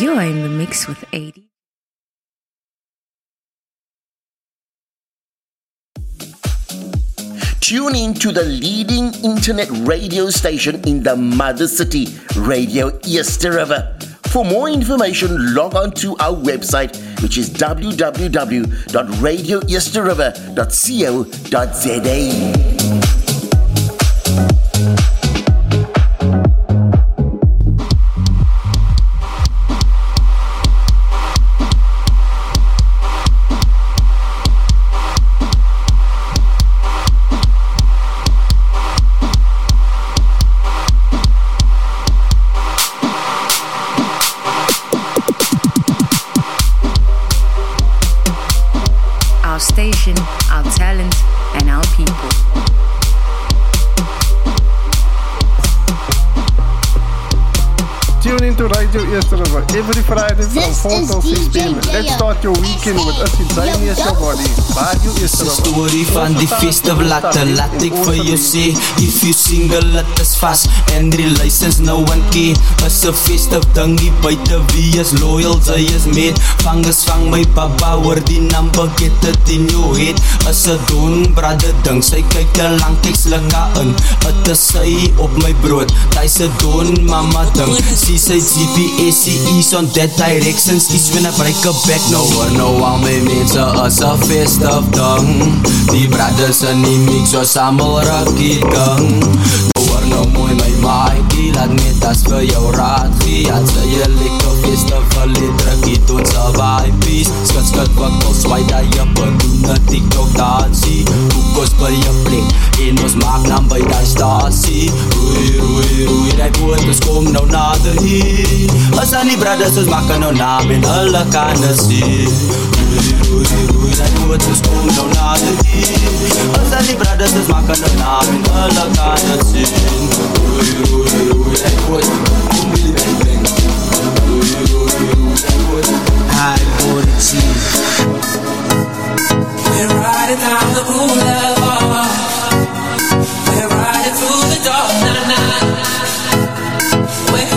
You're in the mix with 80. Tune in to the leading internet radio station in the mother city, Radio Easter River. For more information, log on to our website, which is www.radioeasterriver.co.za. start your weekend with us in Zanius Your Body. Radio is the story van die feeste latte Laat ek vir jou sê If you single laat is vast And die license no one care. Is a festive dingie buiten Wie is loyal, sy is made Vang is vang my papa Hoor die number, get it in your head. Is a don, brother ding Sy kyk te lang, kyk slikka in. Het is sy op my brood Ty se don, mama ding. See sy GPS, sy is on that directions Is when I break a back No Warna mimin seesefis tefteng Dibrada seni mikso sambil rekiteng Warna mui mai mai kilat mitas Vă iau rat Fiat să e licofis tăvălit It don't survive peace. Skat skat wat kos Waai dat je pendoene TikTok dansie Koekos by jou plek En ons maak naam by die stasie Roei, roei, roei Die boot is kom nou nader hier Ons aan die brothers ons maak nou naam En hulle kan het sien Roei, roei, roei Die boot is kom nou nader hier Ons aan die brothers ons maak nou naam En hulle kan het sien Roei, roei, roei Die boot is kom nou nader hier We're riding down the boulevard. We're riding through the dark night. We're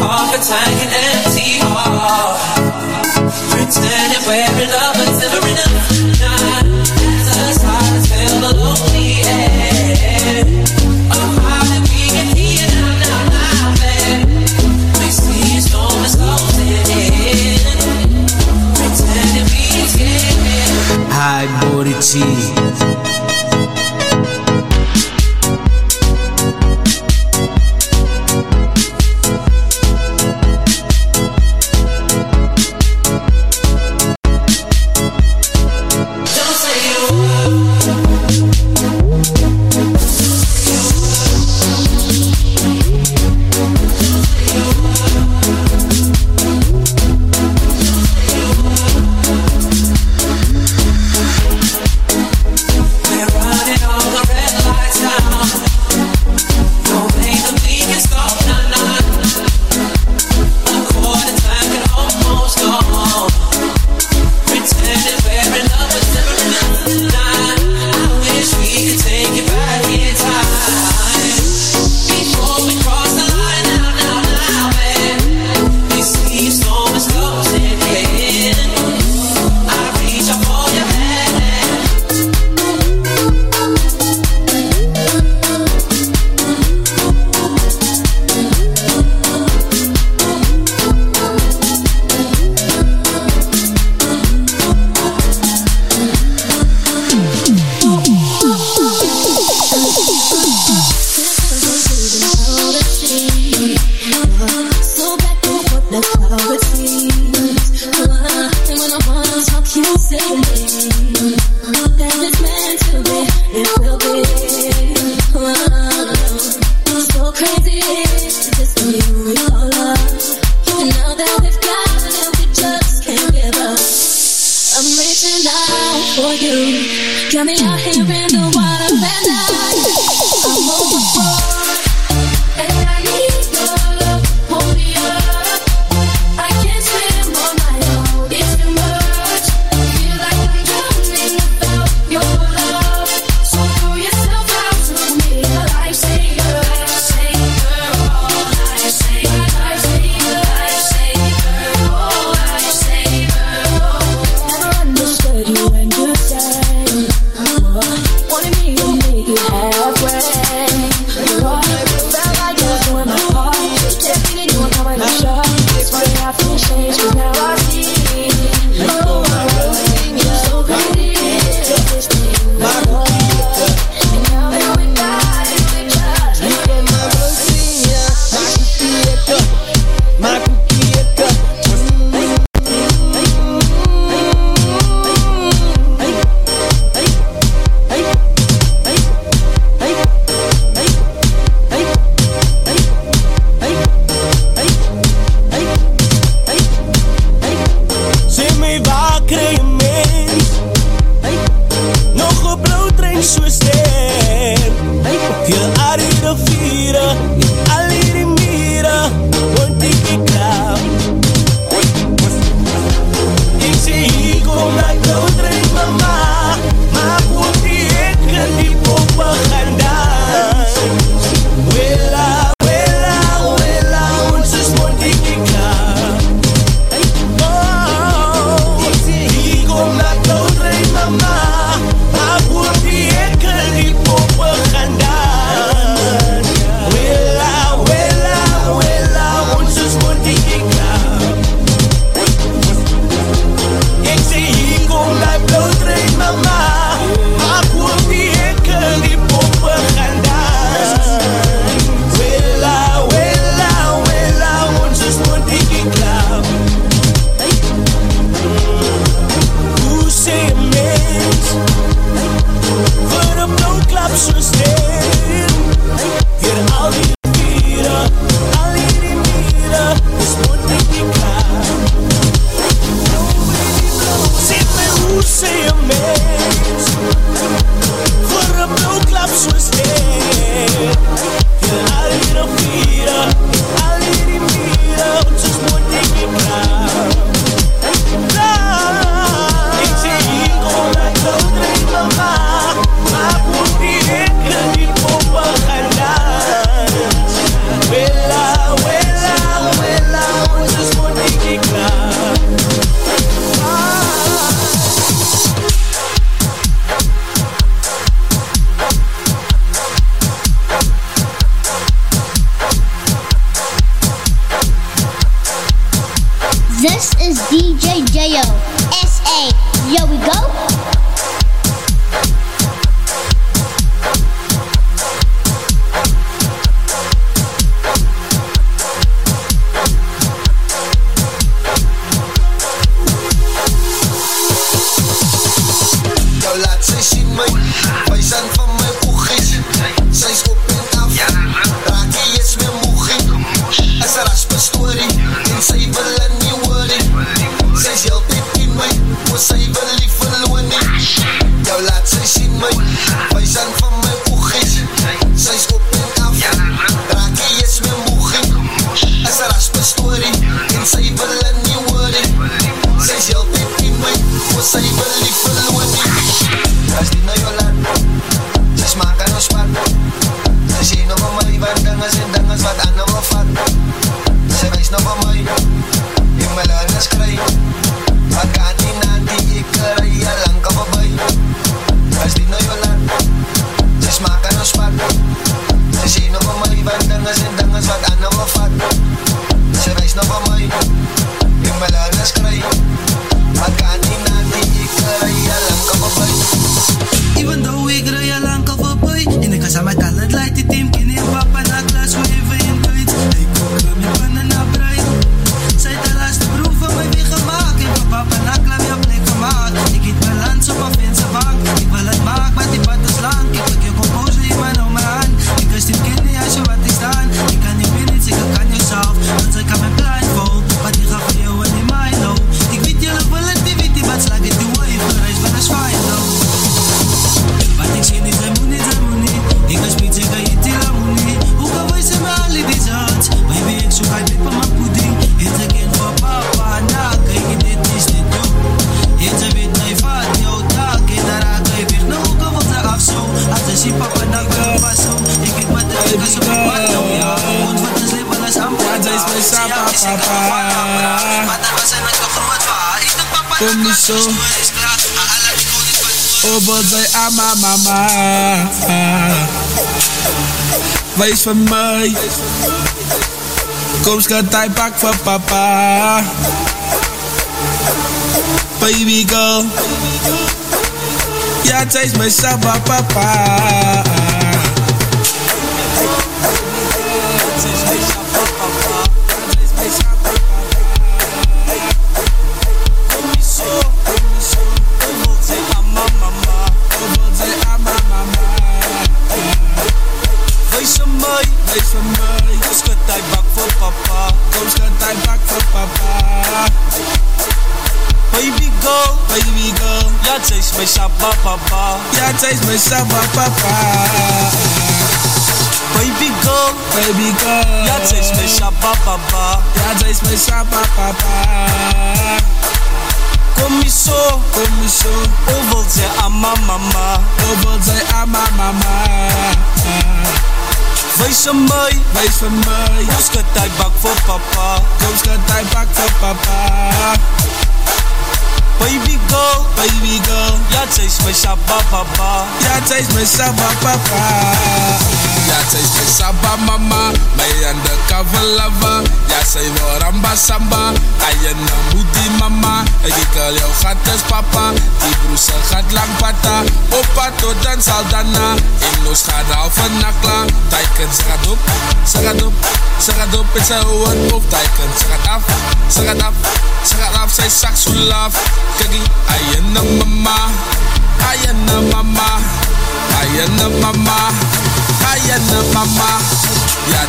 Oh, mama. Wees van mij. Kom schat, hij pak van papa. Baby girl. Het is mijn sabba papa. Taste me shabba papa. Baby girl, baby girl, ja taste me shabba papa. Ja taste me shabba papa. Je zo, kom je zo. Oval zij ama mama, oval zij ama mama. Wees van mij, wees van mij. Kom schat, hij bak voor papa. Kom schat, hij bak voor papa. Baby girl, baby girl. Ja, taste me shabba papa. Ja, taste me shabba papa. Taste me shabba mama. My undercover lover. Ja, say no ramba samba. Am moody mama. Ik call jou gat is papa. Die broes gaat pata. Opa tot dan saldana. In nos gaat al van nakla. Tijken ze gaat op, ze gaat op, ze gaat op. En ze hoort op. Tijken ze gaat af, ze gaat af, ze gaat mama, ayana mama, ayana mama, ayana mama.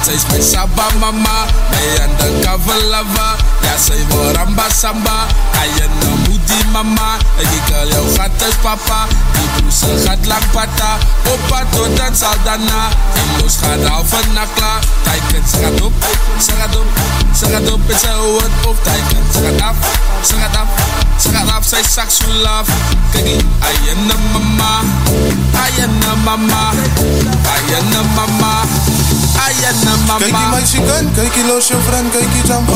Zij is mijn saba mama, mijn undercover lover. Ja, zij wil ramba samba, ayana moody mama. En ik al jou gaat als papa, die blouse gaat lang pata. Opa tot dan saldana, in los gaat al van nakla. Tijken, ze gaat op, ze gaat op, ze gaat op en ze hoort op. Tijken, ze gaat af, ze gaat af. Ze gaat af, zij zag zo love. Kijk, ayana mama, ayana mama, ayana mama, ayana mama. Kijk die meisje kan, kijk die los je vriend, kijk die jump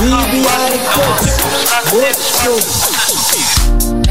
We be out of touch. What's true?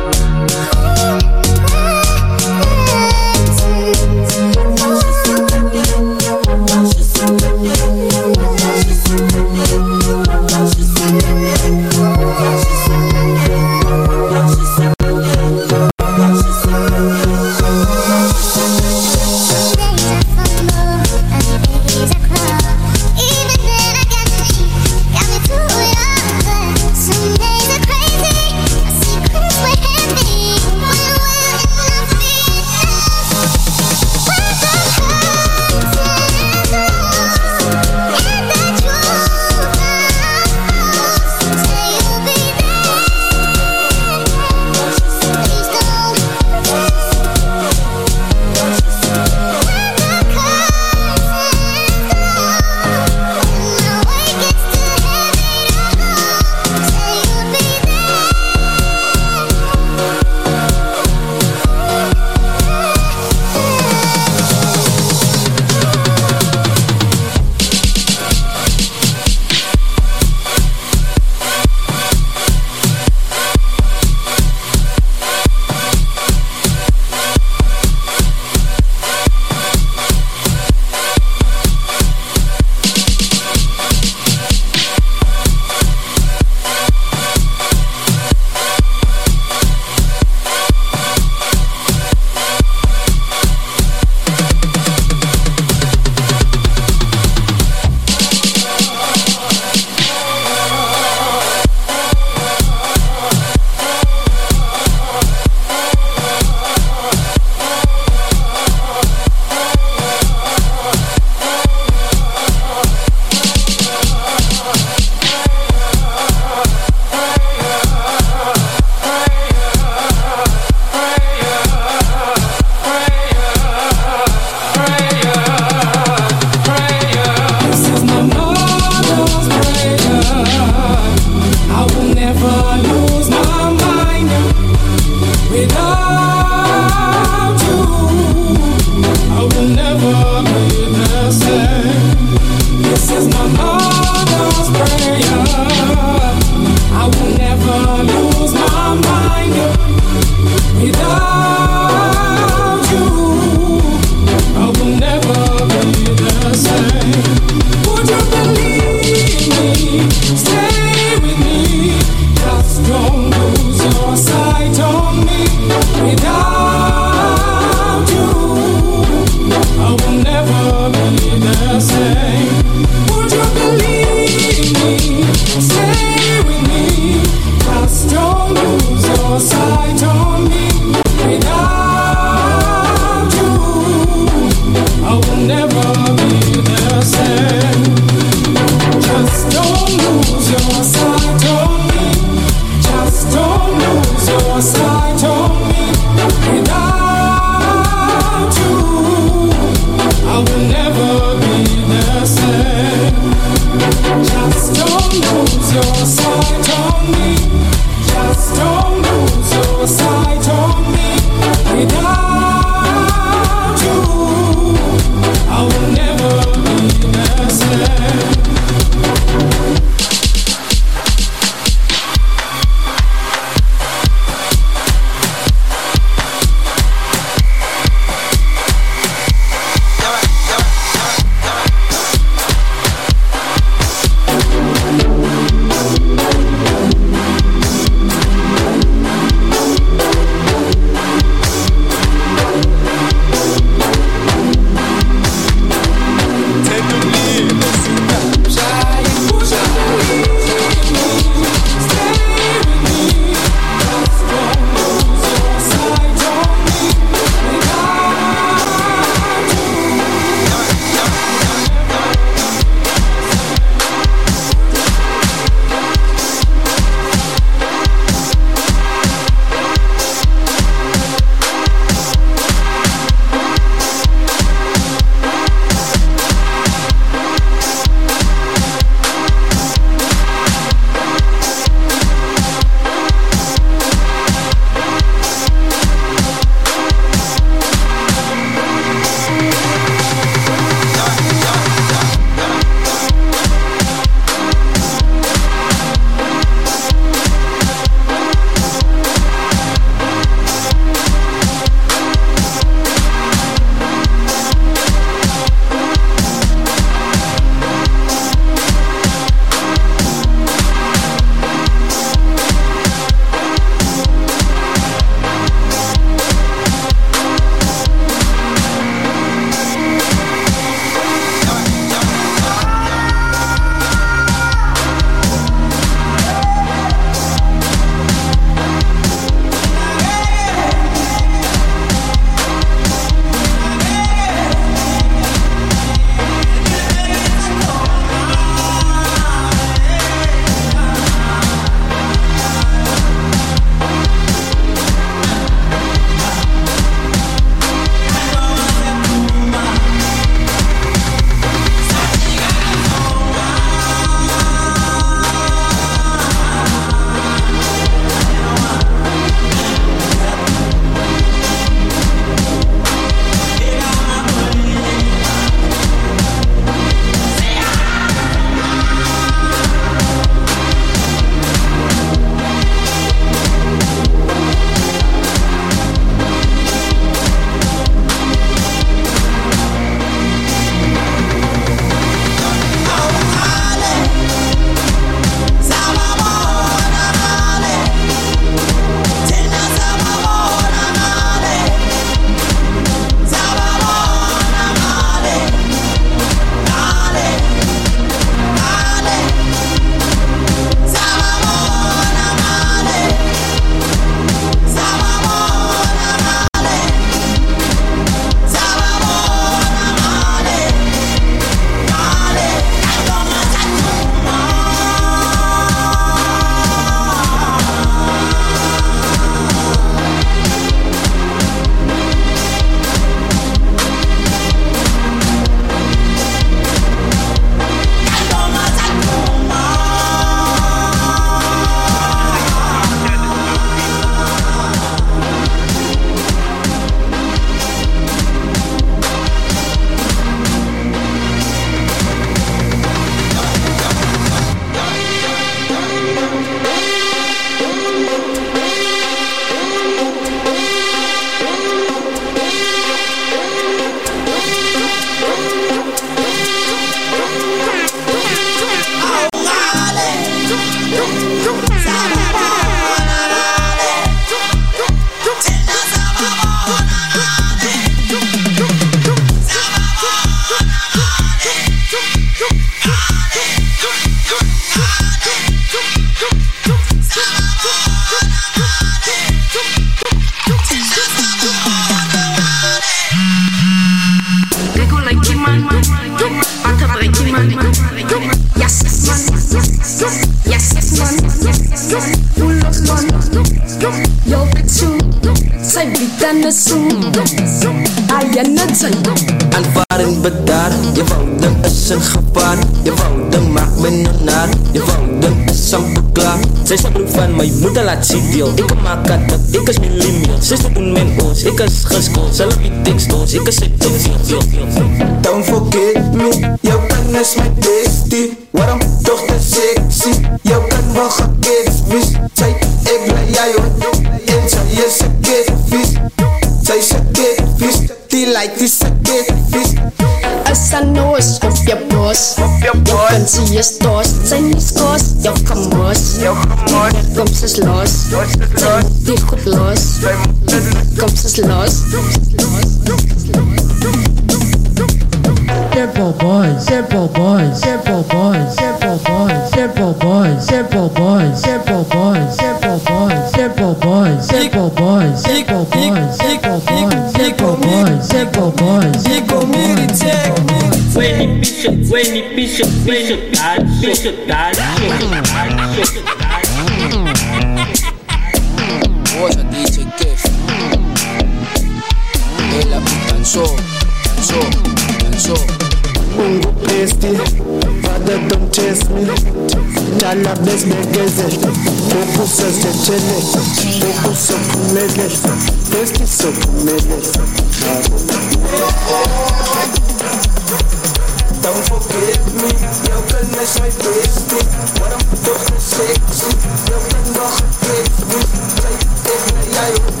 What I'm supposed to say, you don't know how to play, you play it, I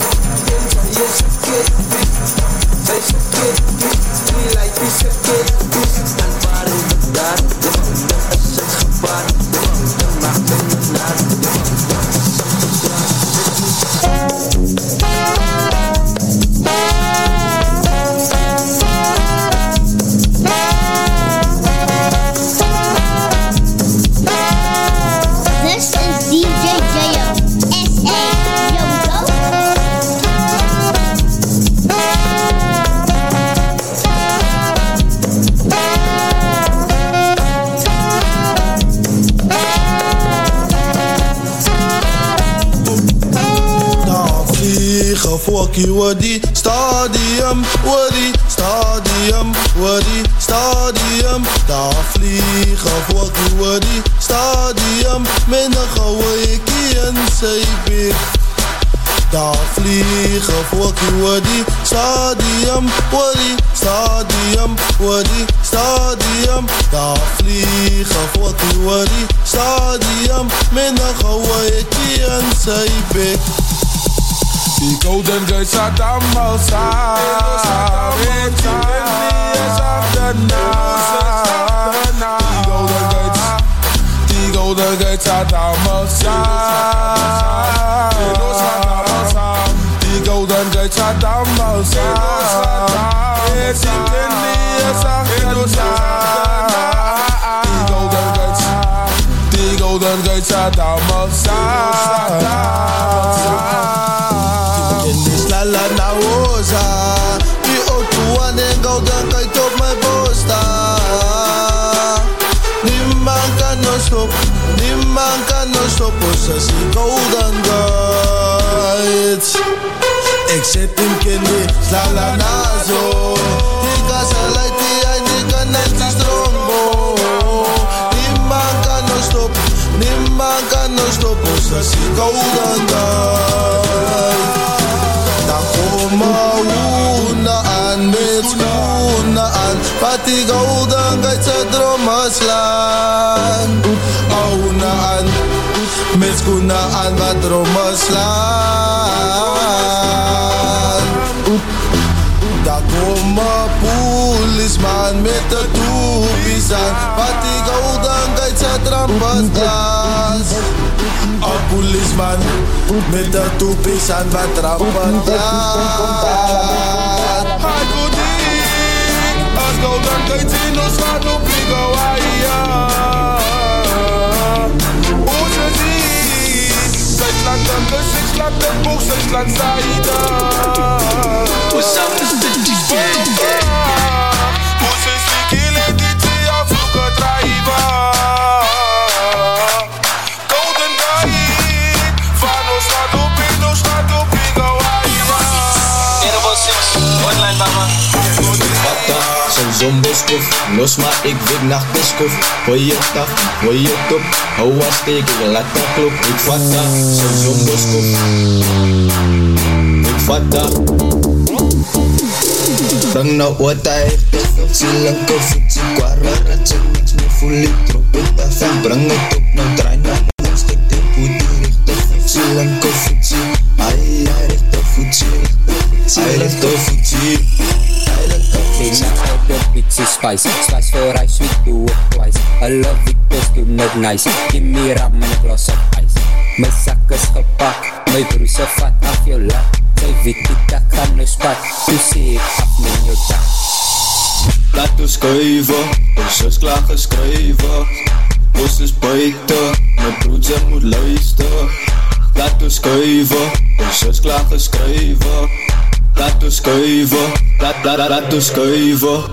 روكي ودي ستاديوم ودي ستاديوم ودي ستاديوم تعرف لي خفوكي ودي ستاديوم من خويكي انسيبي تعرف لي خفوكي ودي ستاديوم ودي ستاديوم ودي ستاديوم تعرف لي خفوكي ودي ستاديوم من خويكي انسيبك See golden girls at the down It's you of the The golden gates. The golden gates at the The golden gates at the most It's you of the The golden gates. The golden gates at the bella naosa Ti o tua gouden kai op mijn posta Niemand kan ons stop, niemand kan ons stop Ons is die golden girls Ik in kindi, sla la nazo Ik ga ze leid die hij niet kan net die strombo Ni kan no stop, ni kan no stop Ons is die golden girls die golden guides het dromen slaan Ouna aan schoenen aan wat dromen slaan Daar komen policeman met de toepies aan Wat die golden guides het dromen slaan Een policeman met de toepies aan wat Hij doet Slogan kaj ti nos kad upligawa ja Uze ti Zajtland dan de Zajtland de Boek Zajtland Zajda What's up Mr. DJ zo'n boskof. Los maar, ik wik naar Peskov. Gooi je taf, gooi je top. Hou wat laat dat klop. Ik vat dat, zo'n boskof. Ik vat dat. Bang nou wat hij heeft, zielen koffie, kwara, ratje, niks meer voel ik trop. Ik ben fan, breng het op, nou draai naar stuk de boete richting, zielen koffie, ai, hij richting voetje, voetje, they now have the pixie spice. Spice for rice, sweet do it twice. I love it close to nice Give me rum and a glass of ice. Mijn zak is gepakt, mijn broezen vat af je lap. Zij weet niet, dat kan nu spat. Dus zie ik af met je dak. Laat ons kuiven, ons is klaar geschreven. Ons is buiten, mijn broeder moet luisteren. Laat ons kuiven, ons is klaar geschreven dat schuiven, dat dat dat schuiven.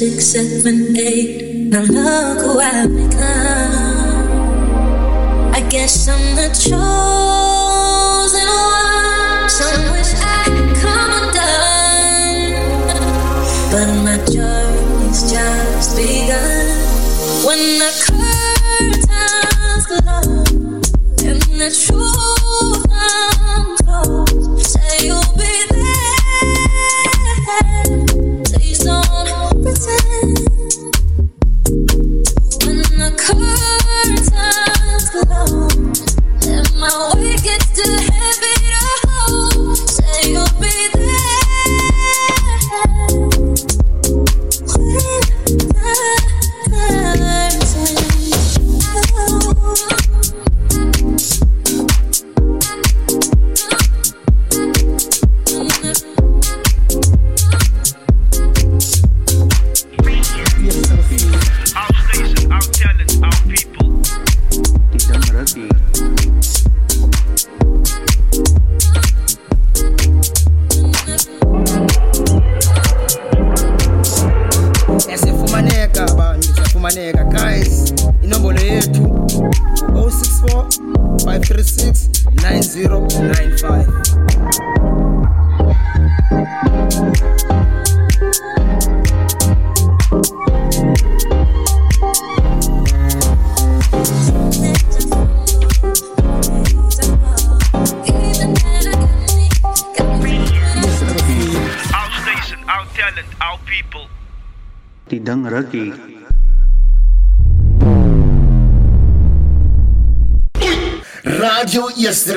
Six, seven, eight. Now look who I've become. I guess I'm the chosen one. Some wish I could come undone, but my journey's just begun. When the curtains close and the truth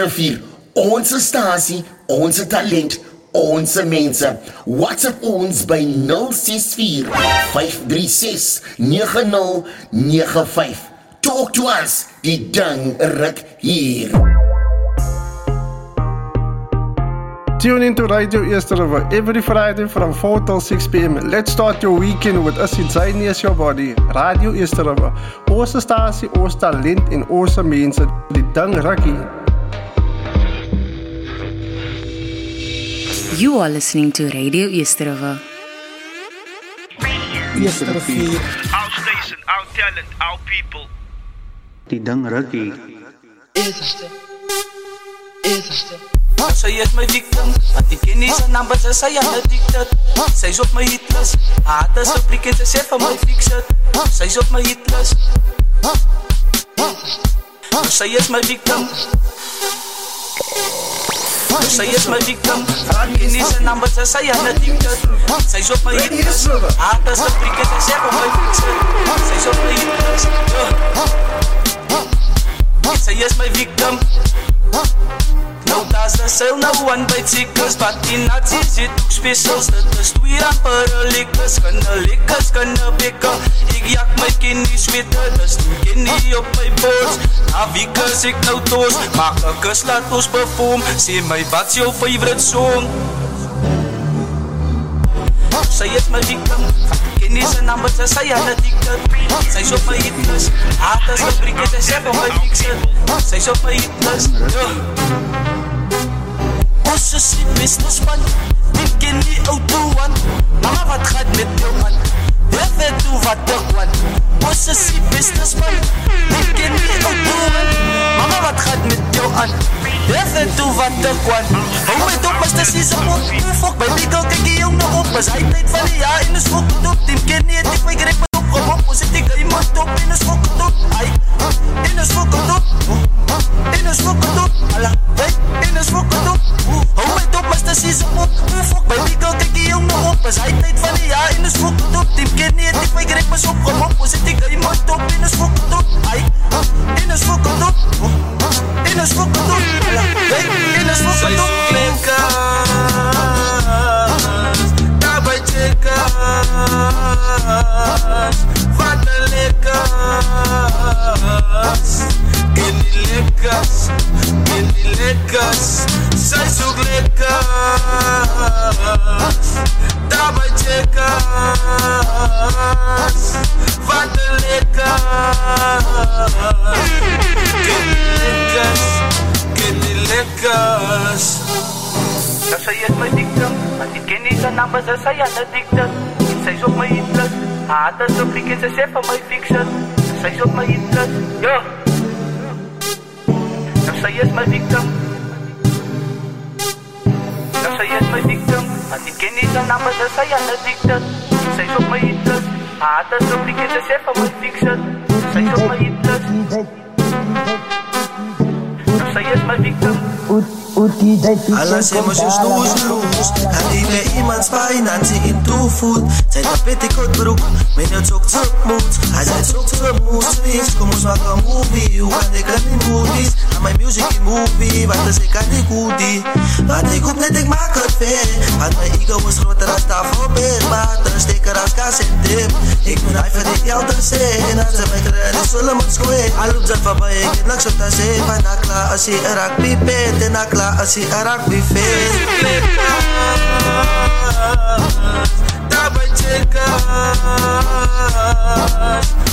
Rivier, onze stasie, onze talent, onze mense. WhatsApp ons by 064 536 9095. Talk to us, die ding ruk hier. Tune into Radio Eerste River every Friday from 4 till 6 p.m. Let's start your weekend with us inside as your body. Radio Eerste River. Onze stasie, ons talent en onze mense. Die ding rukkie. You are listening to Radio Easterova. Eerste Rivier. Our station, our talent, our people. Tidang Rugby. Eerste. Eerste. Sy is my victim Want ek ken nie sy naam But sy is addicted Sy is op my hitlist Haat is fabriek en sy sê vir my fix it Sy is op my hitlist Sy is my victim Sy is my victim Want ek ken nie sy naam But sy is addicted Sy is op my hitlist Haat is fabriek en sy sê vir my hitlist Sy is my victim Nou daar's 'n seil nou one by specials Dit is twee rampere lekkers Kinne lekkers, kinne bekke Ek jak my kennie swete Dis nie kennie op my borst Na week is ek nou toos Maak 'n kus, laat ons perform Sê my, wat's jou favorite song? Sy is my victim Ken nie sy naam, maar sy sy aan addicted Sy is op my hitlist Haat is fabriek en sy sê Sy is op my hitlist Ons is die die man Mama wat gaat met jou man Jy weet hoe wat ek want Ons is die businessman Ek ken die auto man Mama wat gaat met jou aan Jy weet hoe wat ek want Hou my dop as dis die sapot Fok by die kal kyk jy jou nog op Is hy tyd van die jaar en is fok dop Team ken nie het ek my grip op op, ons het die game op top is fok dop Ai, en is fok dop En is fok dop Ala, hey, as dis die sapot Fok by die kyk jy jou nog op Is hy tyd van die jaar en is fok dop Team ken nie het ek my grip met op Kom op, is op my hitlist Haar hart is op liek en sy sê vir my fiction. Sy is op my hitlist Ja Nou sy is my victim Nou sy is my victim Want ek ken nie sy naam as sy aan addicted En sy is op my hitlist Haar hart is op liek Alas hemos je snoes loes En die bij iemands financiën in toevoet Zijn dat petticoat broek Met je tok tok moet Hij zei tok tok moet Switch Kom ons maken een movie. Kan ik aan die movies. Aan mijn music in movie Wat is ik aan die goodie. Wat ik hoop net ik maak het ver Want mijn ego is groter als tafel beer Water steker als kaas en dip. Ik ben hij voor die elder zijn Als ze mij krijgen is zullen moet schoen Alop zijn voorbij Ik heb niks op te zeggen Van akla als je er raak pipet En als je bifet Daarbij checkers Wat een lekkers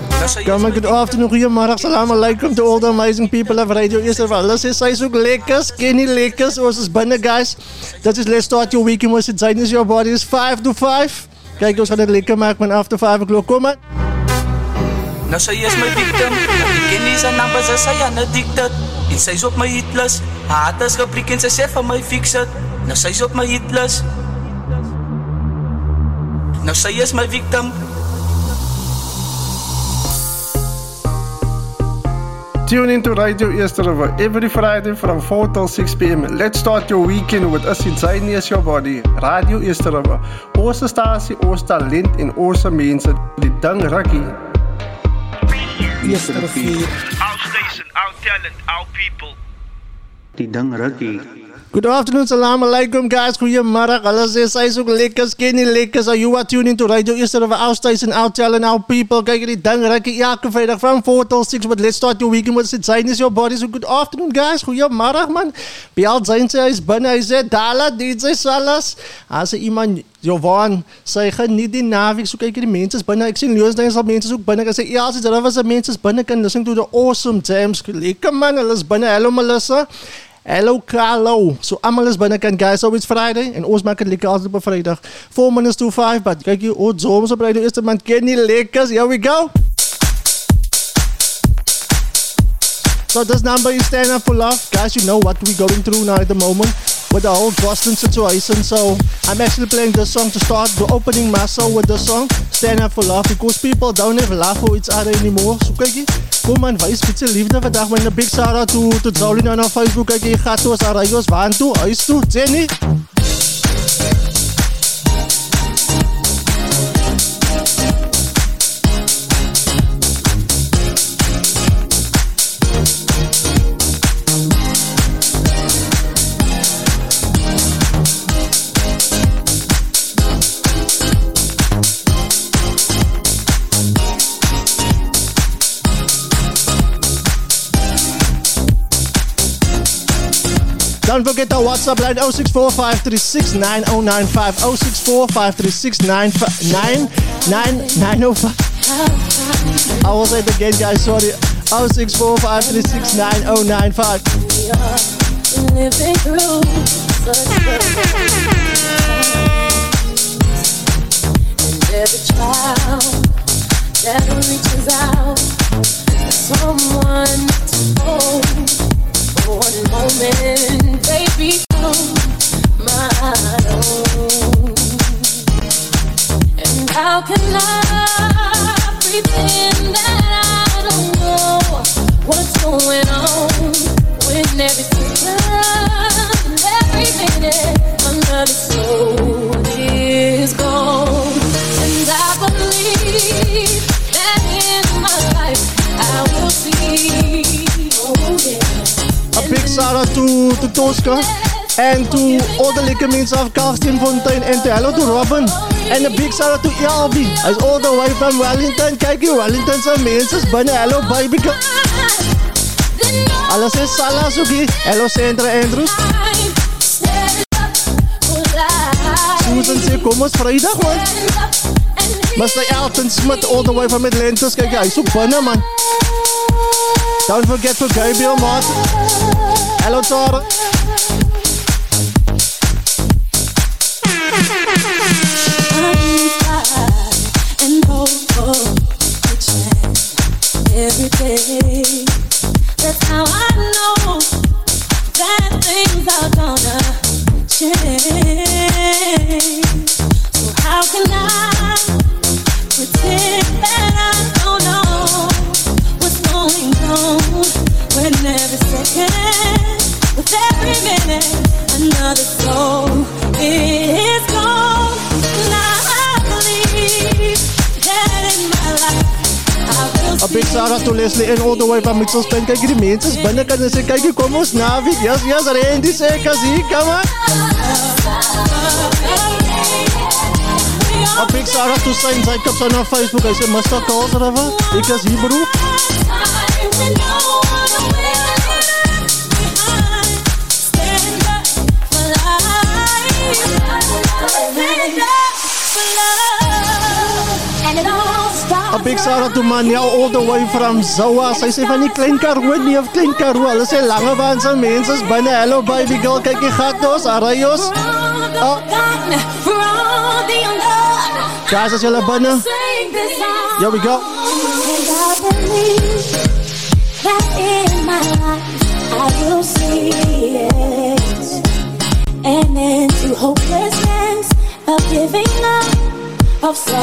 die die Come good afternoon, goedemiddag, salam alaikum to all the amazing people of Radio Israel. Hulle sê sy is ook lekkers, ken nie lekkers, ons is binne guys. Dit is Let's Start Your Weekend with Zayn is Your Body is 5 to 5. Kijk, ons gaan dit lekker maak man after 5 o'clock, kom man. Nou sy is my victim Ek ken nie sy naam as sy aan addicted? En sy is op my hitlist. Haar hart is gepriek en sy sê vir my fix it. Nou sy is op my hitlist. Nou sy is my victim Tune into Radio Eerste River every Friday from 4 till 6 p.m. Let's start your weekend with us inside is Your Body. Radio Eerste River. Ons stasie, ons talent en ons mense. Die Our station, our talent, our people. Die ding rukkie. Good afternoon, salam alaikum guys. Goeiemiddag. Sy is ook lekkers, ken nie lekkers. Are you are tuning to Radio Easter River, our station, our talent, our people. Kyk hierdie ding rukkie elke Vrydag van 4 till 6. But let's start your weekend with it. Zayn is your body. So good afternoon guys. Goeiemiddag man. Bial Zayn sê hy is binne. Hy sê Dala DJ Salas. As iemand Jovan, sy geniet die naweek. So kyk hierdie mense is binne. Ek sien dink sal mense ook binne. Ek sê ja, as dit was se mense is binne kan listen to the awesome jams. Lekker man. Hulle is binne. Hello Melissa. Hello Carlo. So almal is binne kan guys. It's Friday en ons maak dit lekker altyd op Vrydag. 4 minutes to 5, but kyk jy o, soms op Radio Eerste man ken nie lekkers. Here we go. So this number is stand up for love. Guys, you know what we're going through now at the moment with the whole Boston situation. So I'm actually playing this song to start the opening my muscle with the song Stand Up for Love because people don't have love for each other anymore. So kyk kom aan, wys bietjie liefde vandag met 'n big shout out to to Jolene on Facebook. Kyk jy, gaan toe as Arayos waan toe, huis toe, Jenny. Don't forget our WhatsApp line 064 536 9095 064 536 905. I will say it again, guys. Sorry. 064 536 9095. living every child that reaches out someone to hold for one moment, they become my own. And how can I pretend that I don't know what's going on when everything's done every minute another out to, to Tosca. And to all the liquor means of Carlston Fontaine. And to hello to Robin. And a big shout out to Elby. Hy's all the way from Wellington. Kyk hier, Wellington se mense is binne. Hello baby. Alles is Salah Suki. Hello Sandra Andrews. Susan sê kom ons Vrydag man. Mr. Elton Smith all the way from Atlantis. Kyk, hy's so binne man. Don't forget to Gabriel Martin. Hello Tara. and hope for every day. Out to Leslie and all the way from Mitchell's. Kyk hier, die mense is binne kan sê kyk hier kom ons naweek. Yes, yes, Randy kas hier, kom. A big shout out to Saint Jacobs on our Facebook. Hy sê Mr. Calls River. Ek is hier shout out to all the way from Zoa. Sy sê van die klein Karoo nie of klein Karoo. Hulle sê lange van se mense is binne. Hello baby girl, kyk hier gat ons, arayos. Oh. Guys, as julle binne. Here we go. that in my life I will see it. An end to hopelessness of giving up, of suffering.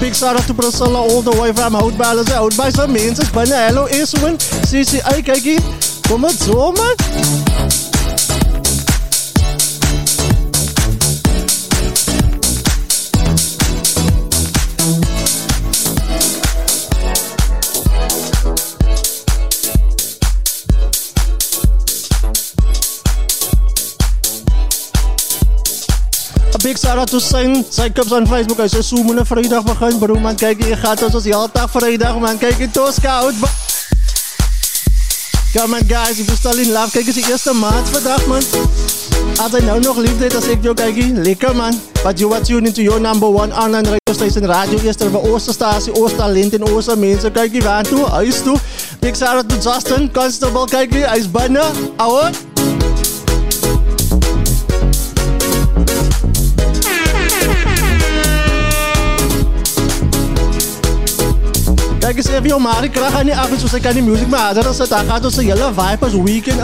Big shout out to Priscilla all the way from Houtbij. Hulle sê Houtbij se mense is binne. Hello Eswin. CCA kyk hier. Kom dit so man. A big shout out to Sing. Sy kips on Facebook. Hy sê so moet 'n Vrydag begin, bro man. Kyk hier, gaan ons ons heeldag Vrydag man. Kyk hier Tosca out. Come on guys, if you still in love, kyk is die eerste maand vandag man. As hy nou nog liefde het, as ek jou kyk hier, lekker man. But you are tuned into your number one online radio station, Radio Eerste by Oosterstasie, Oostertalent en Ooster mense. Kyk hier waar toe, huis toe. Big shout out to Justin, Constable, kyk hier, hy's binne. Ouwe. Even, dat is vibe als weekend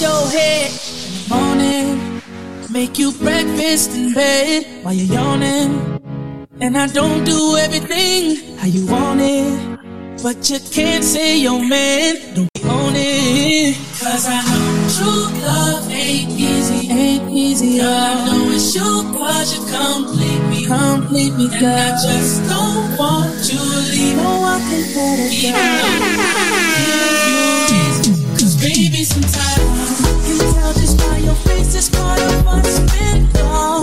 your head in the morning. Make you breakfast in bed while you're yawning. And I don't do everything how you want it. But you can't say your man don't on it. Cause I know true love ain't easy. Ain't easy. Girl, I know it's you cause you complete me. Complete me, girl. And I just don't want you to leave. No, I can let it go. Cause baby, sometimes I can tell just by your face it's part of what's been gone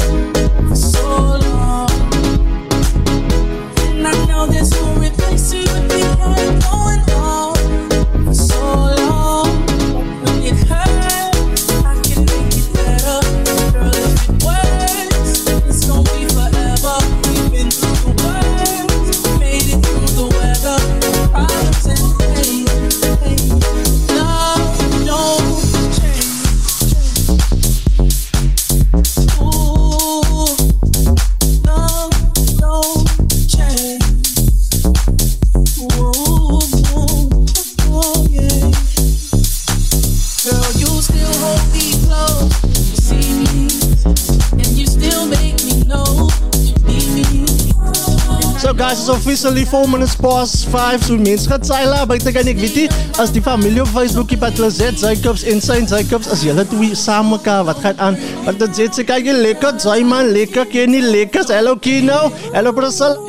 officially 4 minutes past 5 So mense gaan saai buite kan ek weet nie. As die familie op Facebook die Patla Z Jacobs en Saint Jacobs As julle twee saam mekaar, wat gaan aan? Want dit sê sy kyk jy lekker, man lekker, ken nie lekker Hello Kino, hello Brussel.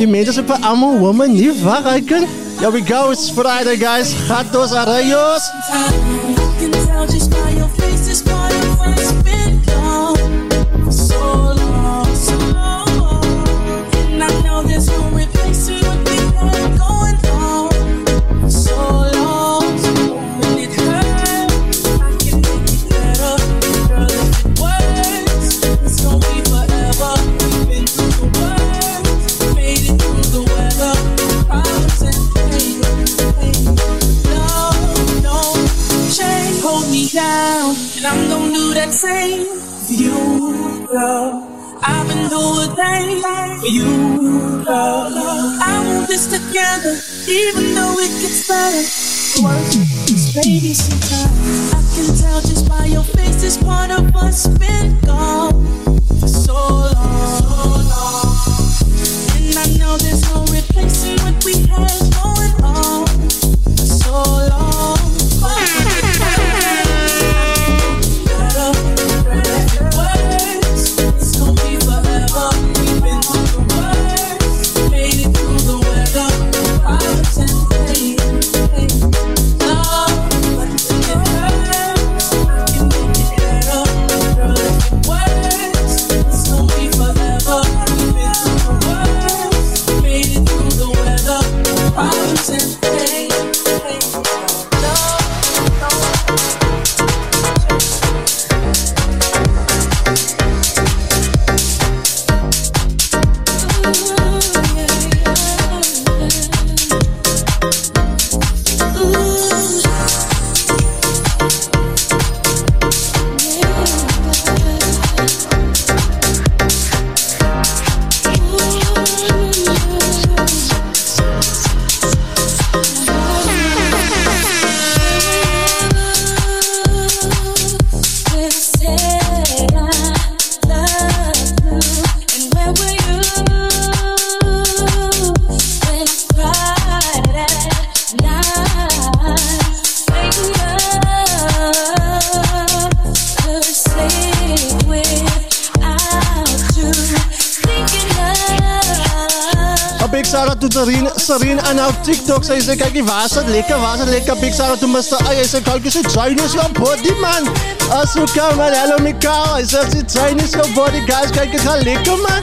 Die mense sê vir allemaal woman nie waar hy kan we go, it's Friday guys. Gatos Arayos can tell just by your face been same for you, girl. I've been doing things for you, girl. I want this together, even though it gets better. Worse, it's baby sometimes. I can tell just by your face this part of us been gone for so long. And I know there's no replacing what we had shout out to Mr. Ay. Hy sê kyk, sy Chinese your body man. Asuka man, hello Mikau. Hy sê sy Chinese your body guys. Kyk, dit gaan lekker man.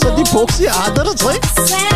So die boxie harder as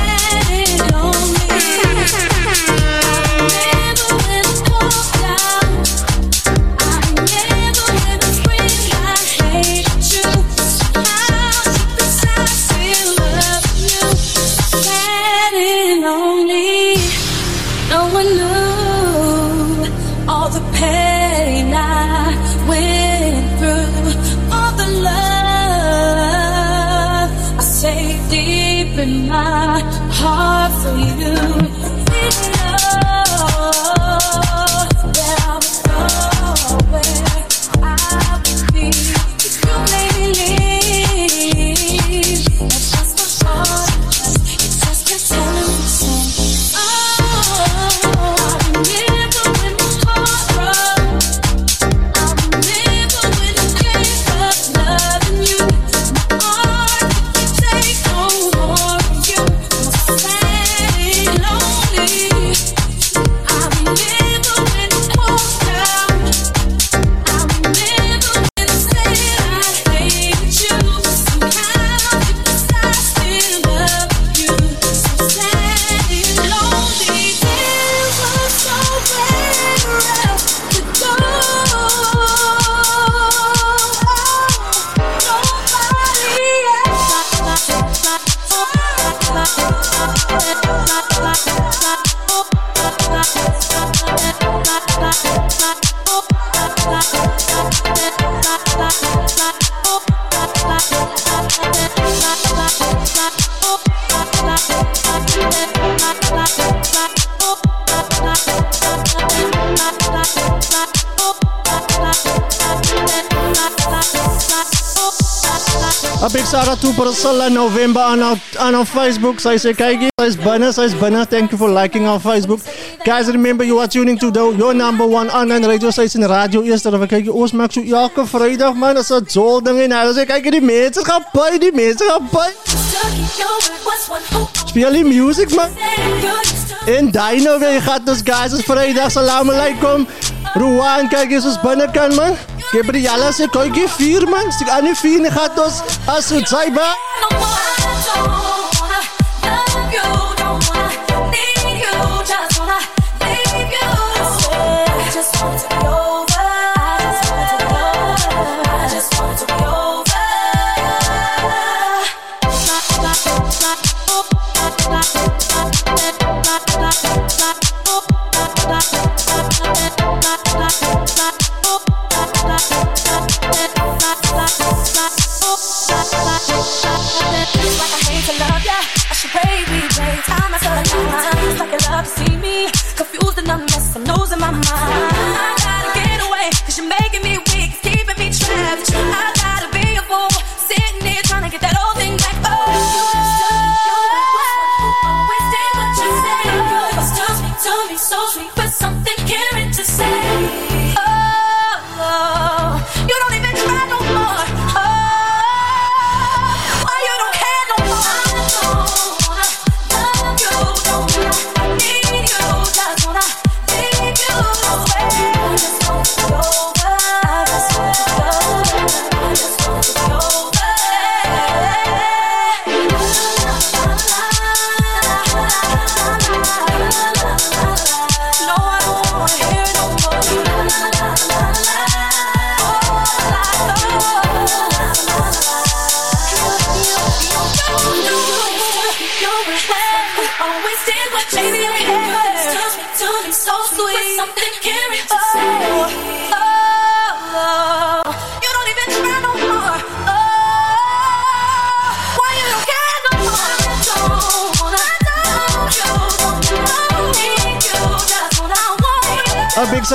2% November aan on our Facebook. Zij I say, zij is it's zij is it's Thank you for liking our Facebook. Guys, remember you are tuning to the, your number one online radio station, Radio Eerste. We kijken, ons maak zo elke vrijdag, man. Dat is het zo ding in huis. Kijk, die mensen gaan bij, die mensen gaan bij. Speel die music, man. En Dino, je gaat dus, guys, het is vrijdag. Salam alaikum. Ruan, kyk eens ons binnekant man. Gabriela sê kyk hier vier man. Stik aan die vier, gaat ons as ons sy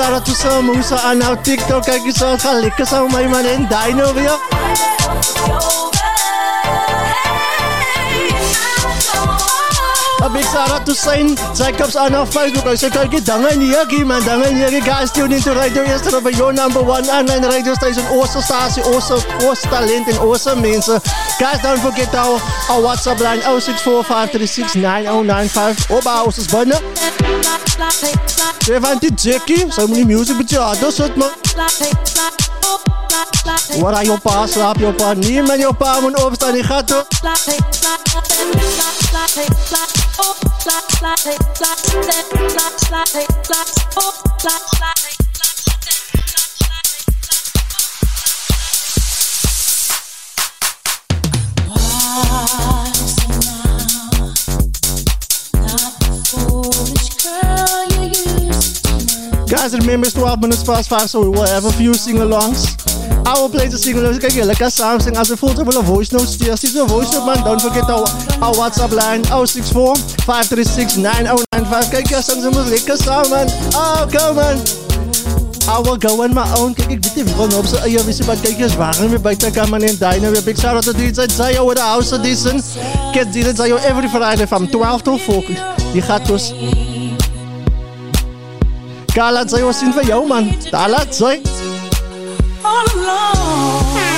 want you. A big shout out to Sam Musa aan our TikTok. Kijk eens zo, het gaat lekker zo met man en Dino weer. A big shout out to Sain Jacobs on our Facebook. Hy sê kyk hier dange nie man, dange nie. Guys, tune into Radio Yesterday by your number one online radio station. Awesome stasie, awesome, awesome talent en awesome mense. Guys, don't forget our, our WhatsApp line 0645369095. Oba, ons is die Jackie, die music bietjie harder sit man. Waar jou pa slaap, jou pa nie, man, jou pa moet opstaan, die gaat toch. Guys, remember it's 12 minutes past 5, so we will have a few sing-alongs. I will play the sing-alongs. Kijk, je lekker samen zingen. Als je voelt, we een voice note sturen. Stuur een voice note, man. Don't forget our, our WhatsApp line 064 536 9095. Kijk, ja, zingen ze lekker samen, man. Oh, come on. I will go on my own. Kijk, ik weet niet wie op zijn eigen wist, maar kijk eens waren weer buiten kan man en Dino weer. Big shout out to DJ Zayo with the house edition. Get DJ Zayo every Friday from 12 to 4. Die gaat dus. Kala Zayo was zien van jou, man. Daar laat zij. all alone.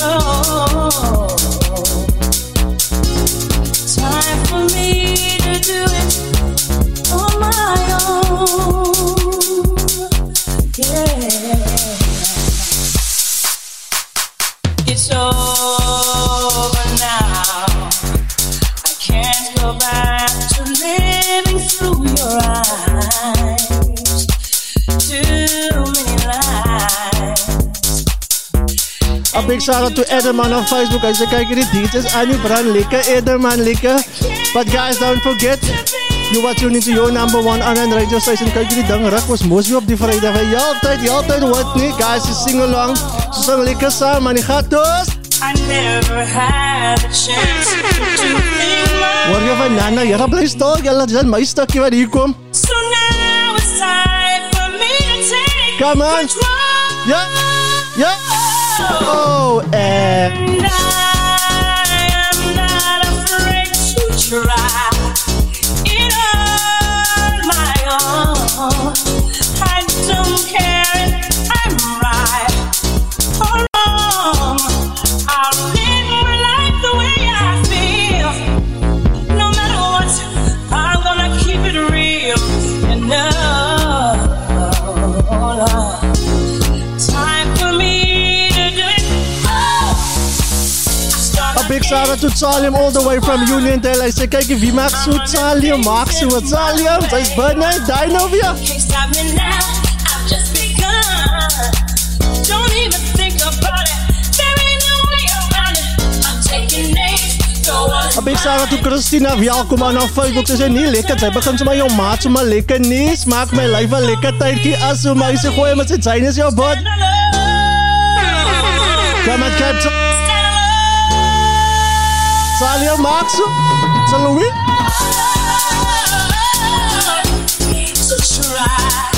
Know. A big shout out to Edelman on Facebook. Hij zei, kijk, die DJ's aan die brand lekker. Edelman lekker. But guys, don't forget, You are tuning to your number one online radio station. Kyk hierdie ding ruk ons mos weer op die Vrydag. Hy altyd, altyd wat nie. Guys, sing along. So sing lekker saam man. Die gatos. I never had a chance to do things my Hoor jy van Nana? Jy bly stil. Jy laat my stukkie wat hier kom. So now it's time for me to take Come on. control. Yeah. Yeah. Oh, eh. And I am not afraid to try it on my own. I don't care shout out to Salim all the way from Uniondale. Hy sê kyk wie maak so Salim, maak so wat Salim. Sy's binne, Dino weer. Can't stop me now. I've just begun. Don't even think about it. There ain't no way around it. I'm taking names. A big shout out to Christina. Welkom aan op Facebook. Sy sê nie lekker. Sy begin sommer jou maat sommer lekker nie. Smaak my lyf 'n lekker tydjie as so my sê gooi met sy syne is jou bot. Kom met Captain. Salim. To try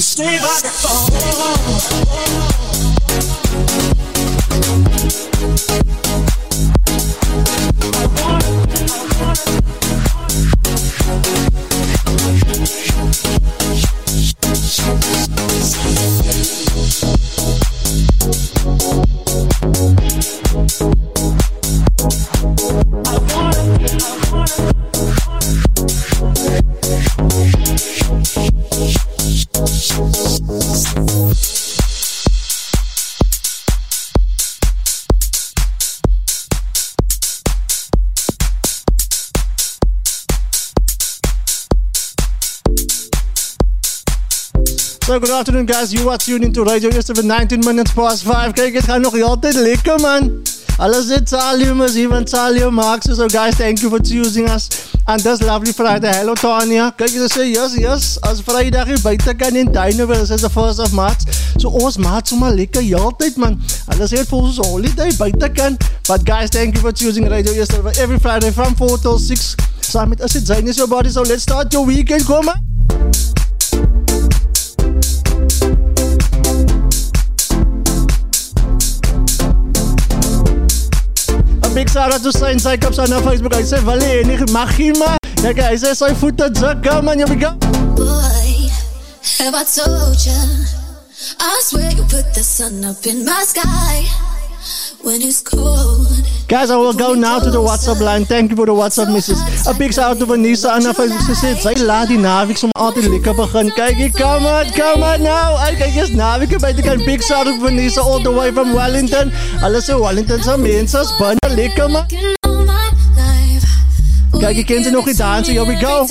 Stay by the So good afternoon guys, you are tuned into Radio Eerste River 19 minutes past 5. Kijk, het gaat nog altijd lekker man. Alles zit Salium is even Salium Max. So guys, thank you for choosing us. And this lovely Friday. Hello Tanya. Kijk, ze sê yes, yes. As Vrydag hier buite kan in Duineville, is the 1st of March. So ons maat sommer lekker heeltyd man. Hulle sê dit vir ons holiday buite kan. But guys, thank you for choosing Radio Eerste River every Friday from 4 till 6. Saam met us het Zayn is your body. So let's start your weekend. Kom aan. A big shout out to on Facebook. I say, Machima. Yeah, guys, I say, we go. Boy, have I told ya? I swear you put the sun up in my sky. Guys, I will go now to the WhatsApp line. Thank you for the WhatsApp messages. A big shout out to Vanessa on Facebook. Ze zegt, zij laat die naweek som altijd lekker begin. Kijk, come on, come on now. Ay, kijk eens naweek bij de kan. Big shout out to Vanessa all the way from Wellington. Alles in Wellington zijn mensen. Spannend, lekker man. Kijk, je kent ze nog niet dansen. Here we go.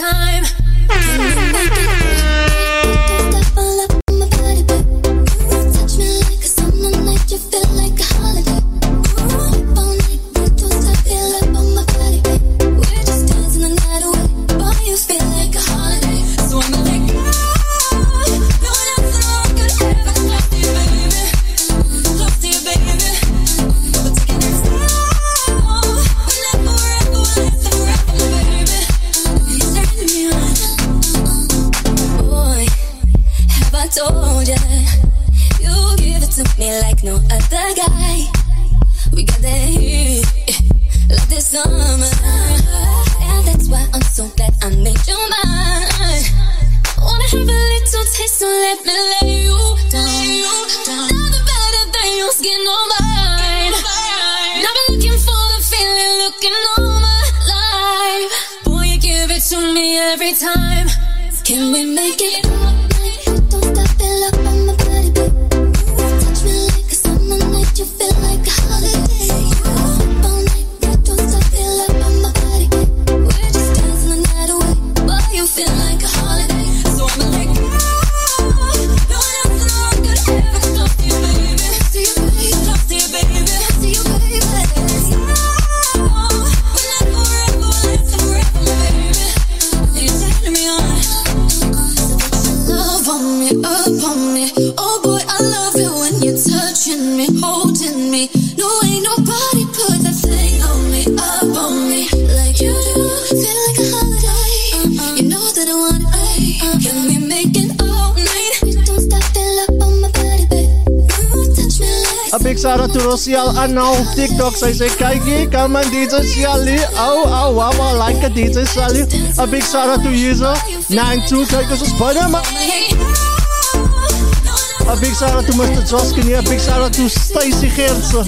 Me like no other guy. We got that heat, like this summer. And that's why I'm so glad I made you mine. Wanna have a little taste, so let me lay you down. Nothing better than your skin on mine. I've been looking for the feeling, looking all my life. Boy, you give it to me every time. Can we make it? Don't stop it, love on my feel like a like. A big shout out to Rosiel Anna op TikTok. Zegt, kijk hier, come on DJ Shelly. Oh, oh, wow, wow, like a DJ Shelly. A big out to user 92. Kijk eens, spannend man. A big shout out to Mr. Joskin. A big shout out to Stacy Gertsen.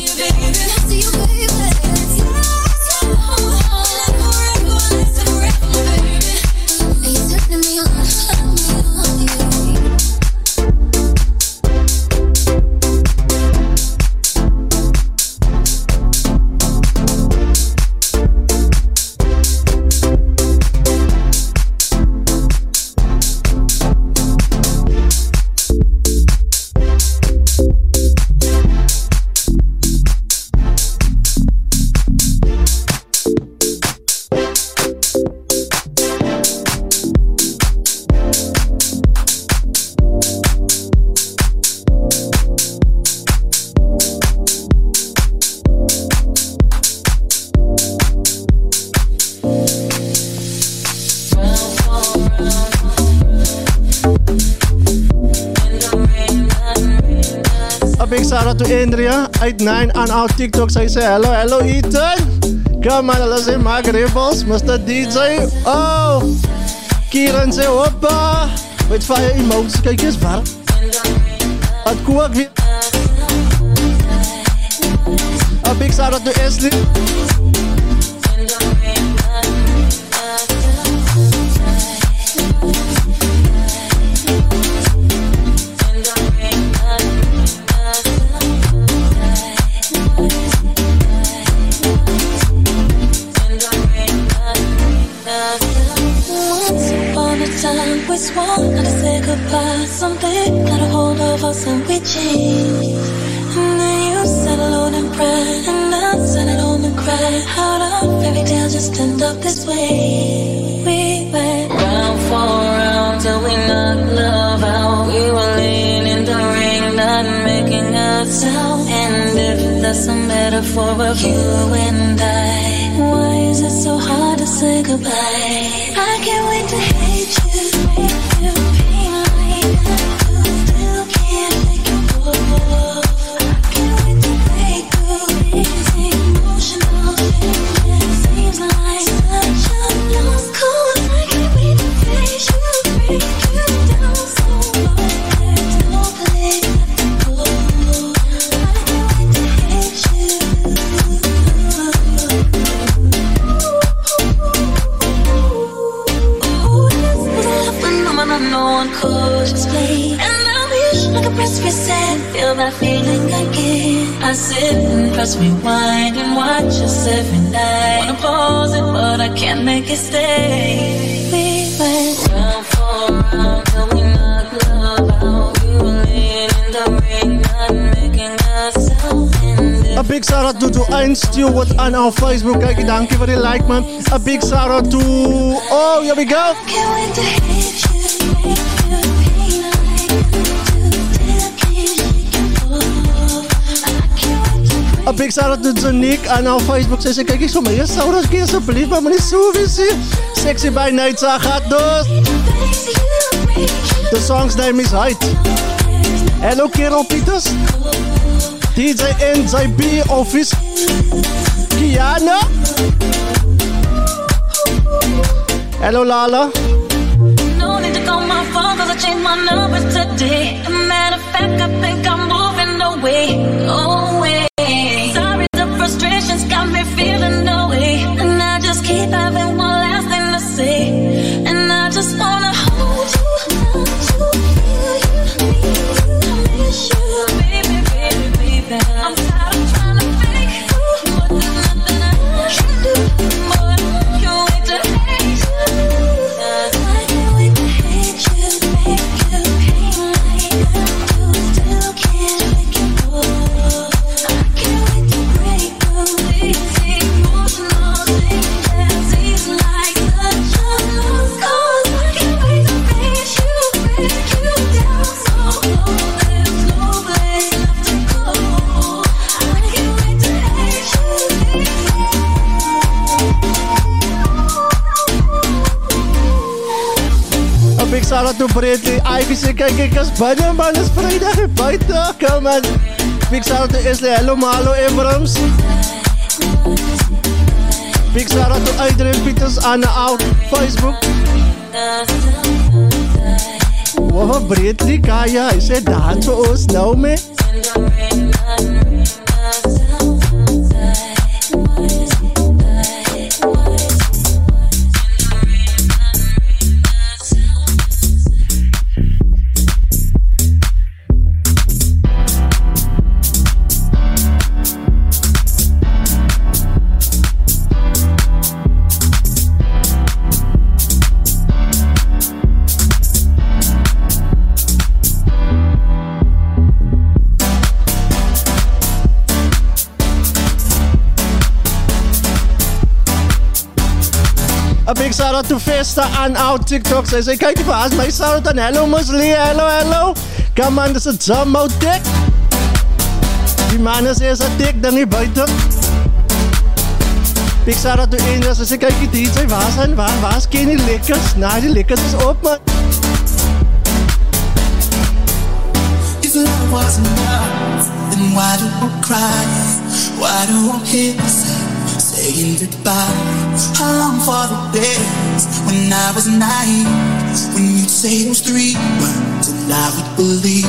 Andrea89 on our TikTok. Sy say hello, hello Ethan. Come on, hulle sê maak rebels, Mr. DJ. Oh, Kieran sê hoppa. Met fire emotes, kyk eens waar. Het kook weer. A big shout out to Ashley. That's a metaphor of you and I, why is it so hard to say goodbye? Out to, to Ein Stewart on our Facebook. Kijk, dankie voor die like man. A big shout out to... Oh, here we go. A big shout out to Zonique on our Facebook. Sy sê, kyk eens vir my. Yes, Saurus, kyk asjeblief, maar meneer Suvisi. Sexy by night, sa gaat dus. The song's name is Height. Hello, Kerel Pieters. DJ NJB Office. Kiana. Hello, Lala. No need to call my phone cause I changed my numbers today. Matter of fact, I think I'm moving away. Away. Big shout out to Britney. Ivy sê, kyk, kyk, as binnen man, is vrijdag en buiten. Come on. Big shout out to Isley. Hello, Malo Abrams. Big shout out to Adrian Peters on our Facebook. Wow, Britney, kaya. Hy sê, dans vir ons nou, to Festa and our TikToks. I say, kijk even haast my sound en hello Musli, hello, hello. Come on, this is Jumbo Dick. Die man is eerst een dik, dan nu buiten. Big zou dat to één was, als ik die DJ, waar zijn, waar, waar? Nou, die is op, man. If love was enough, then why do I cry? Why do I hate myself? saying by. I long for the days when I was naive. When you'd say those three words and I would believe.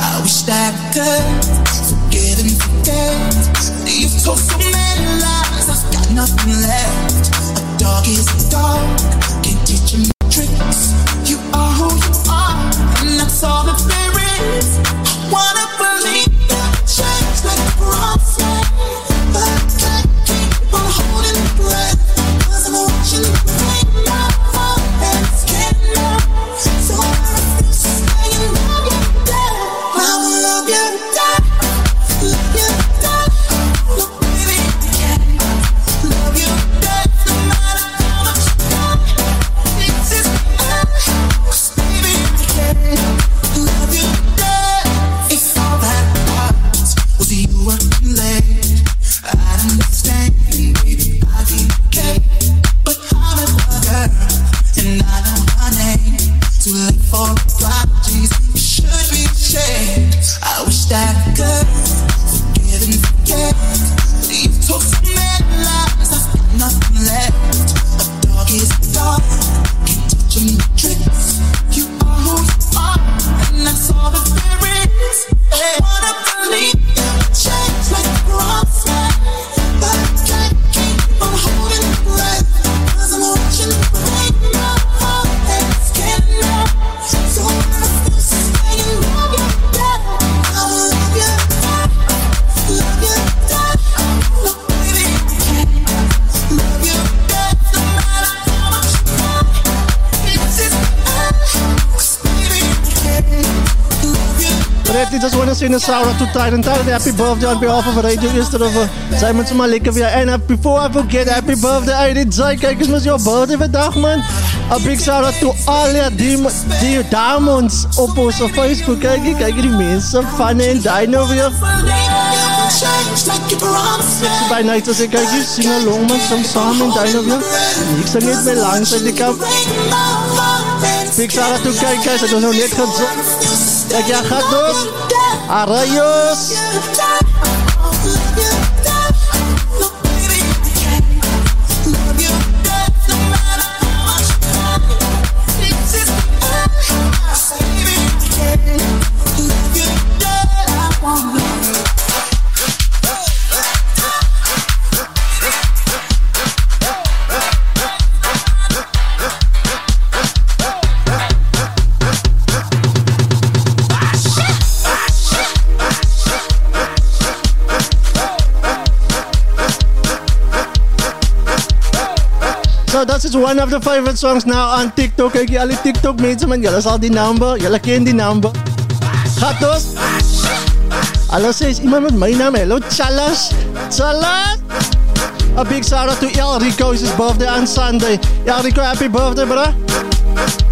I wish that I could forgive and forget. You've told so many lies, I've got nothing left. A dog is a dog. Mars in the to Titan and. Happy birthday on behalf of Radio Isterhoven. Zij moet ze maar weer. En before I forget, happy birthday. Hey, dit zijn kijkers, was jouw birthday vandaag, man. A big shout to all die, die op onze Facebook. Kijk, kijk die mensen. Fanny en Dino weer. Bij night als ik kijk, je zing along, man. Soms song en Dino weer. Ik zing niet meer langs ik heb... Big shout to kijkers, dat is nog niet gezond. Kijk, gaat door. a rayos. because is one of the favorite songs now on TikTok. Kay giali TikTok mates man yala sa di number, yala candy number. Hatos. Alas says imanod may name. Hello Shalas. Shalas. A big shout out to El Rico. It's his birthday on Sunday. El Rico, happy birthday, brother.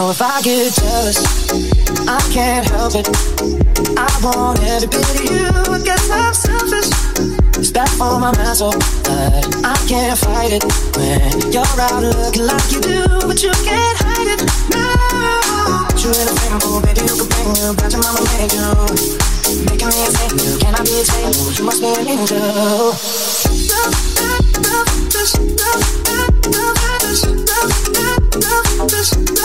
So if I get jealous, I can't help it. I want every bit of you. I guess I'm selfish. It's bad for my mental, but I can't fight it when you're out looking like you do, but you can't hide it. No, you in a frame, oh baby, you can bring you, but your mama made you, making me insane. You cannot be explained, you must be an angel. Love, love, love, love, love, love, love, love, love, love, love,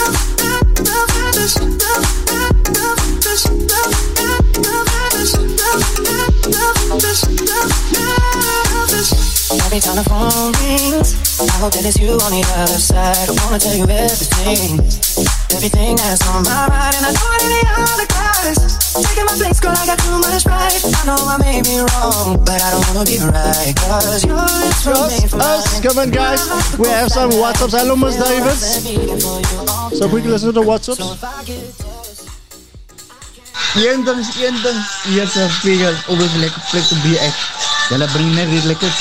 Every time the phone rings, I hope that it's you on the other side. I wanna tell you everything, everything that's on my mind, and I know it any other guys taking my place, girl. I got too much pride. I know I may be wrong, but I don't wanna be right. Cause your lips were made for Us, come on, guys. We have some WhatsApps. Hello, Miss Davis. So quickly listen to the WhatsApps. Een ding, een ding. Hier se spiegel, always lekker plek te be echt. Julle bring net die lekker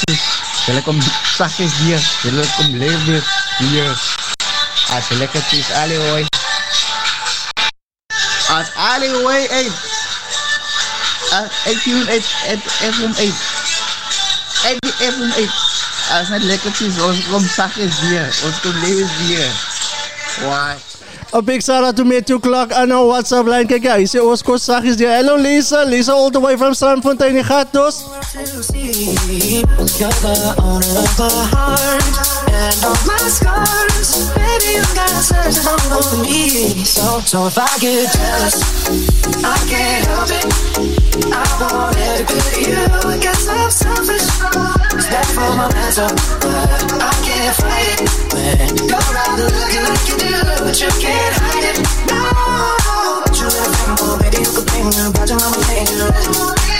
sis. Julle kom saggies hier. Julle kom lekker hier. As jy lekker sis, alle hooi. As alle hooi, hey. As ek doen het het FM 8. Ek die FM 8. As net lekker sis, ons kom saggies hier. Ons kom lekker hier. Why? A big shout out to Matthew Clark on our WhatsApp line. Kijk, ja, je ziet Oscar Sagis there. Hello, Lisa. Lisa all the way from Strandfontein in Gatos. You're the owner of my heart. and all my scars. Baby, you gotta search and on me. So, so if I get jealous, I can't help it. I want every bit of you. Guess I'm selfish. Bad for my mental, but I can't fight it. When you're out looking like you do, but you can't hide it. No, little thing, baby, you could bring the budget, I'm a angel.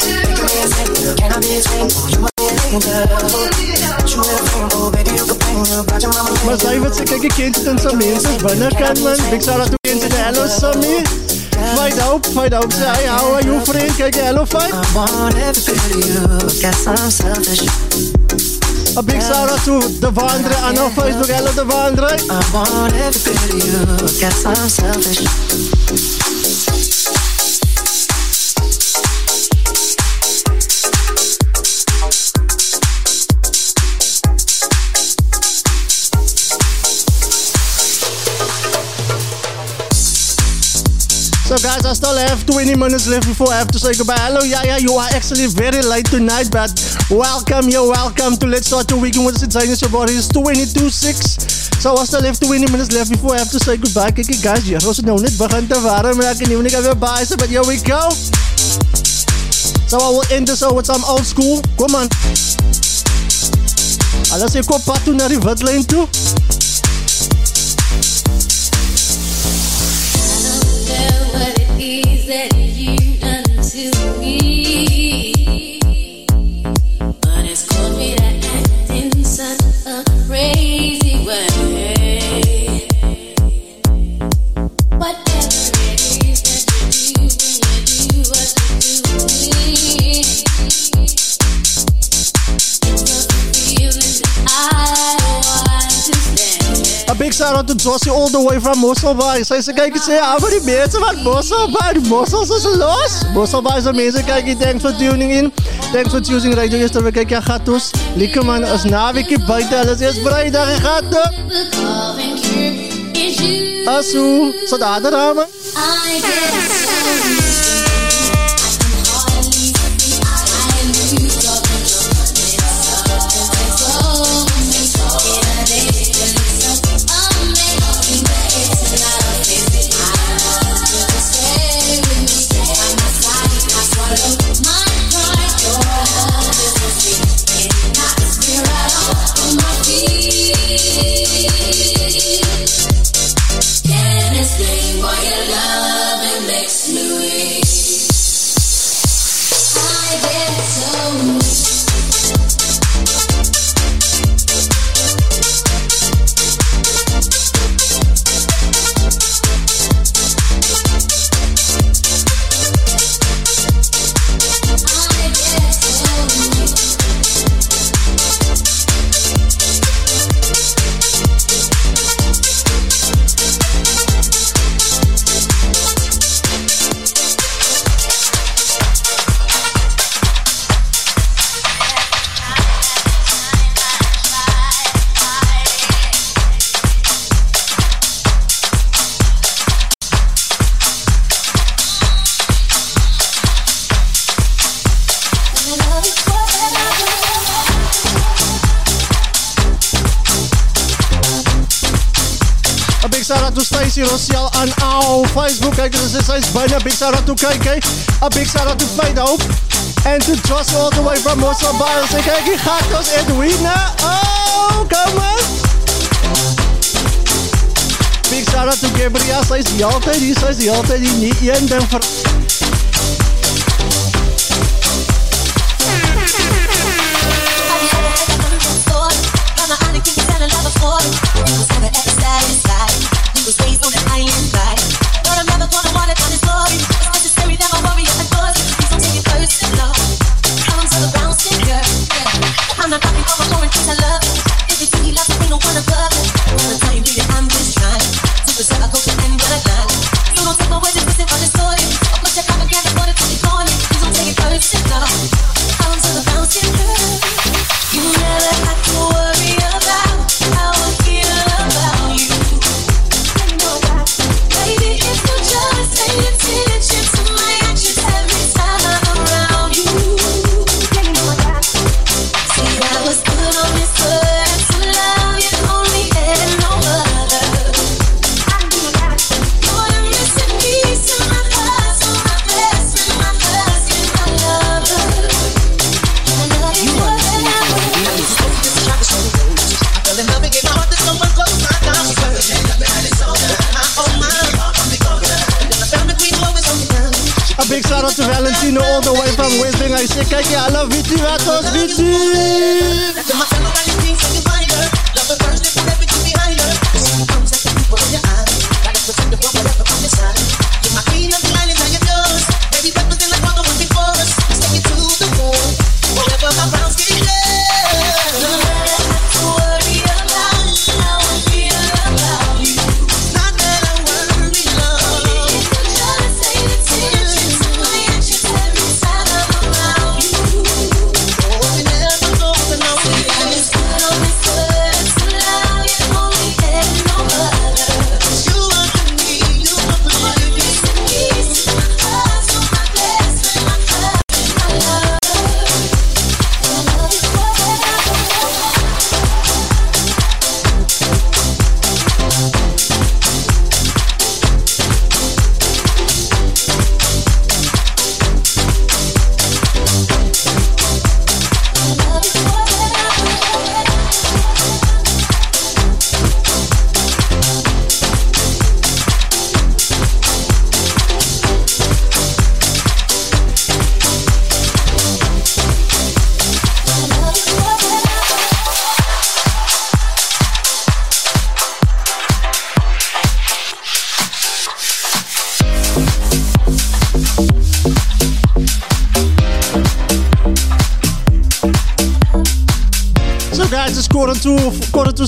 Making me a saint, can I be a saint? You are an angel. You little thing, baby, you could bring the budget, I'm a Maar sy wat sy kyk kind dan sa mense binnekant man. Big shout out to Kenzie. Hello Sammy. Fight out, fight out. Say how are you friend? I want every you. Guess I'm. A to you. Guess I'm selfish. So guys, I still have 20 minutes left before I have to say goodbye. Hello, Yaya, you are actually very late tonight, but welcome, you're welcome to Let's Start the Weekend with Inside Your Body. It's 22.6. So I still have 20 minutes left before I have to say goodbye. Kijk, guys, hier het nou net begin te warm, ek kan nie weer baie but here we go. So I will end this out with some old school. Kom aan. Alles ek op pad toe na die witlijn toe. That you've done to me. Shout out to Josie all the way from Mosselbaai. Sy sê kyk sê ja, maar die mense van Mosselbaai, die mossels is los. Mosselbaai se mense kyk, thanks for tuning in. Thanks for choosing Radio Eerste River. Kyk ja, gatos. Lieke man, is naweekie buite. Hulle is Vrydag, gato. Is you. Asu, so man. I get so big shout out to KK. A big shout out to Hope. And to Josh all the way from Mosselbaai. Zeg, kijk, hier gaat ons Edwina. Oh, come on. Big shout out to Gabriel. Sy is die altyd hier, sy is die altyd hier. Nie een ding ver...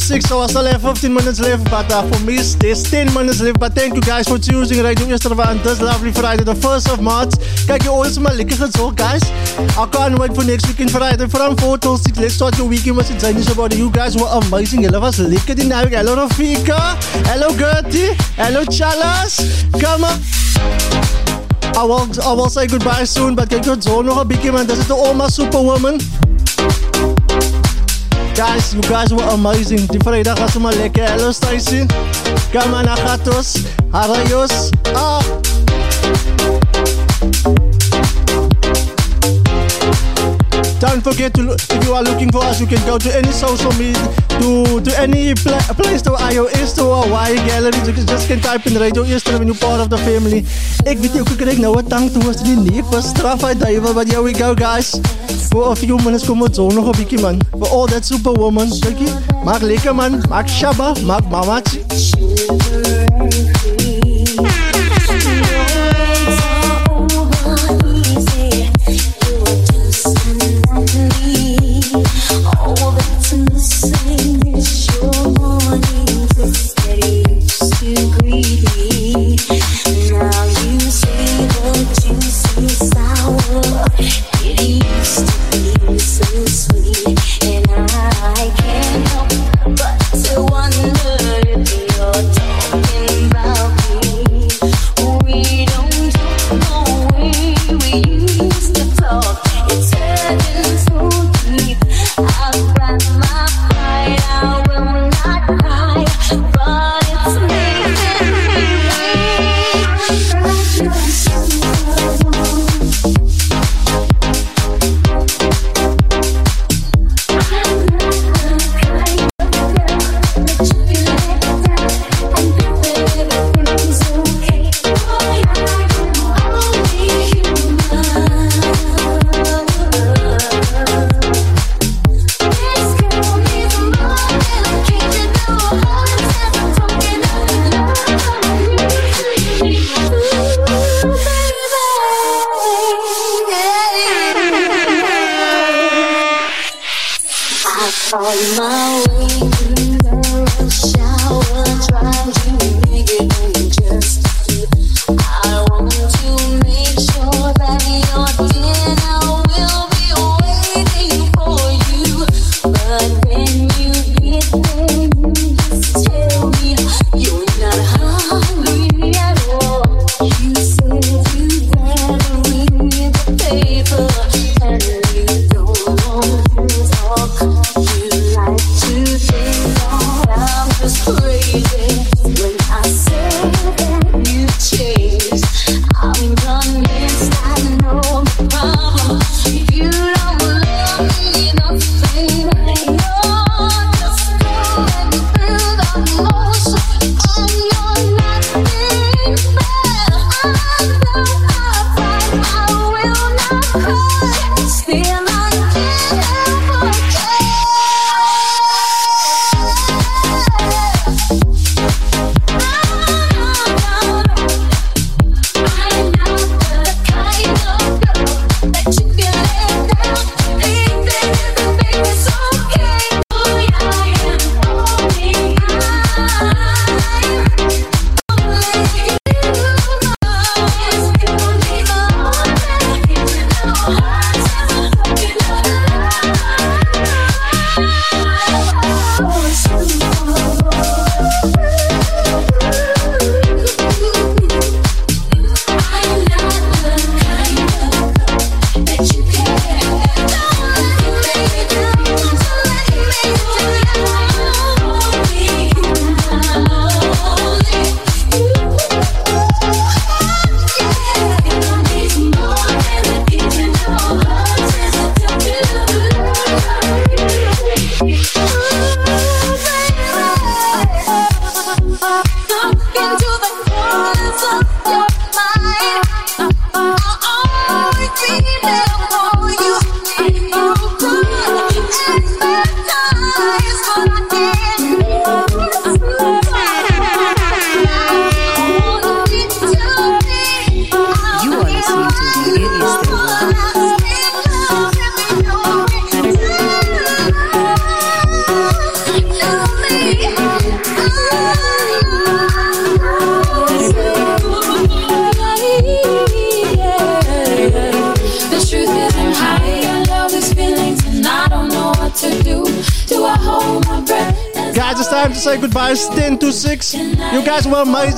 6 hours left, 15 minutes left, but uh, for me there's 10 minutes left. But thank you guys for choosing Radio on this lovely Friday, the 1st of March. Kijk je ooit maar lekker gezorgd, guys. I can't wait for next weekend Friday from 4 till 6. Let's start your weekend with the Chinese about You guys were amazing. Hello, was lekker die naam. Hello, Rafika. Hello, Gertie. Hello, Shalas. Come on. I will, I will say goodbye soon, but kijk je zo nog een beetje, man. This is the Oma Superwoman. Guys, you guys were amazing. Die vrijdag was maar lekker. Hello Stacy. Come on, Agatos. Arayos. Ah. Don't forget to look, if you are looking for us, you can go to any social media, to to any pla Play Store, iOS Store, or Y Gallery. You just can type in Radio Eerste when you're part of the family. Ik weet ook, ik krijg nou wat tang toe als die niet voor straf uit duivel. But here we go, guys. For a few minutes we zo nog een beetje, man. For all that superwoman. Je, maak lekker, man. Maak shabba, maak mamachi.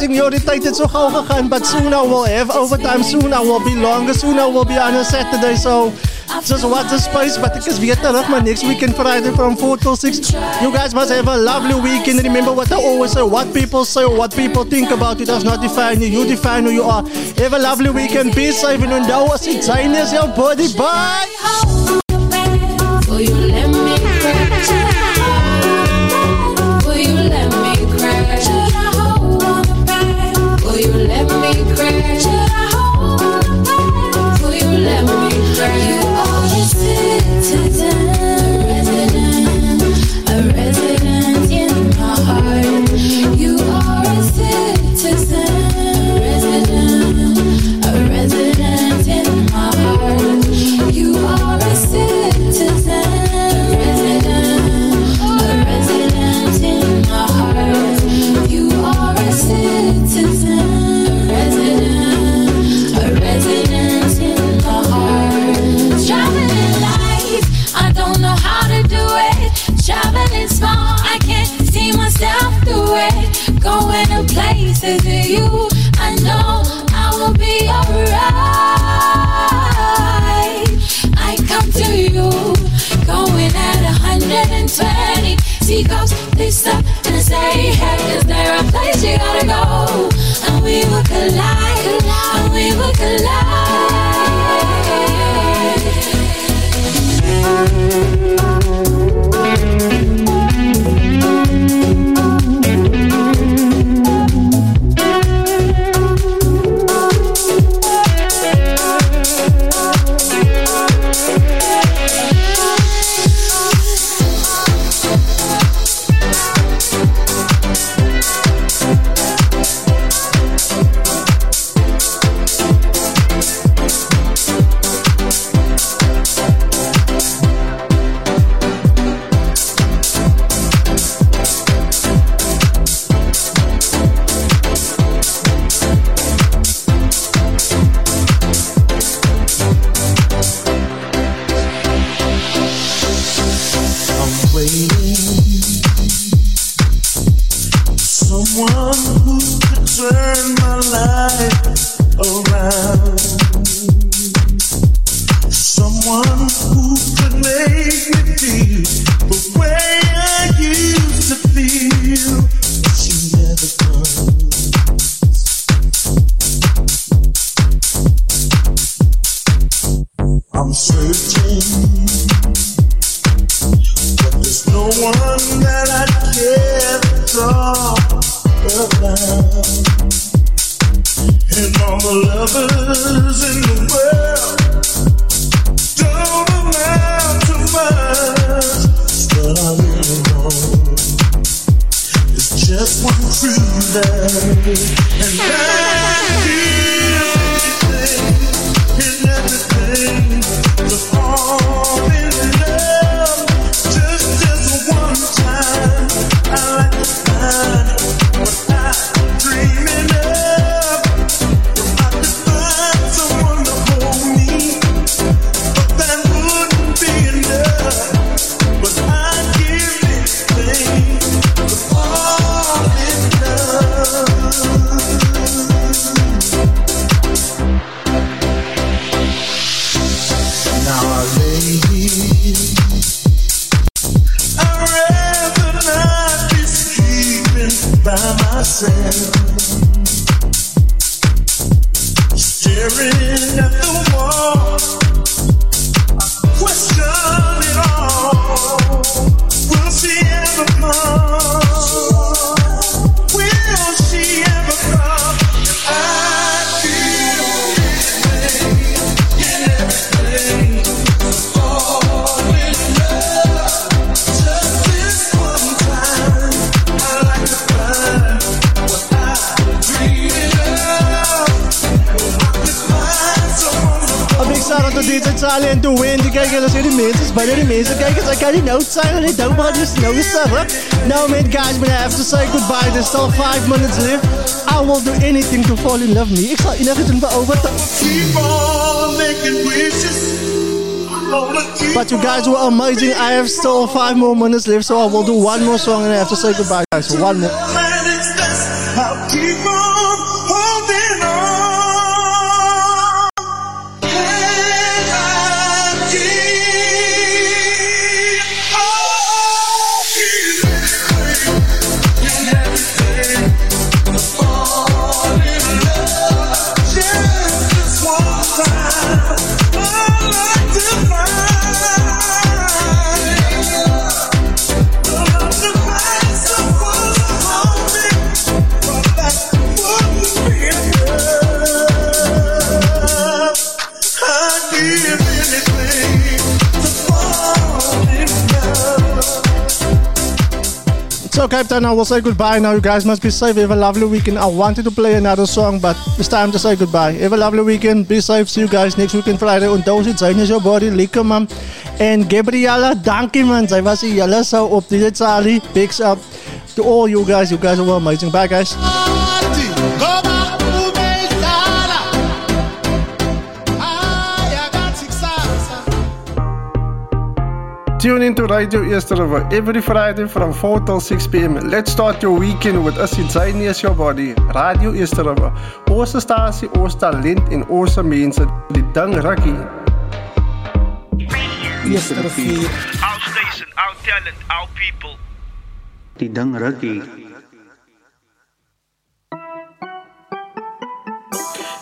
Is zo gauw gegaan. But soon I will have overtime. Soon I will be longer. Soon I will be on a Saturday. So just watch the space. But ik is weer terug. Maar next weekend Friday from 4 till 6. You guys must have a lovely weekend. Remember what I always say. What people say or what people think about you does not define you. You define who you are. Have a lovely weekend. Be safe. And know it's is your body. Bye. Zien die mensen. Bijna die mensen. Kijk, zij kan niet nood zijn. En ik denk maar, dus no terug. Now, man, guys, but I have to say goodbye. There's still five minutes left. I will do anything to fall in love me. Ik zal enige doen voor over. Keep on making wishes But you guys were amazing. I have still five more minutes left, so I will do one more song and I have to say goodbye, guys. One more. So Captain, I will say goodbye now. You guys must be safe. Have a lovely weekend. I wanted to play another song, but it's time to say goodbye. Have a lovely weekend. Be safe. See you guys next weekend Friday. Onthou sit zijn is your body. Lekker man. En Gabriella, dankie man. Zij was hier so op die salie. Bigs up to all you guys. You guys are amazing. Bye guys. Tune into Radio Eerste River every Friday from 4 till 6 p.m. Let's start your weekend with us inside as your body. Radio Eerste River. Onze stasie, ons talent en onze mensen. Die dang rakkie. Eerste rivier, Our station, our talent, our people. die ding rukkie.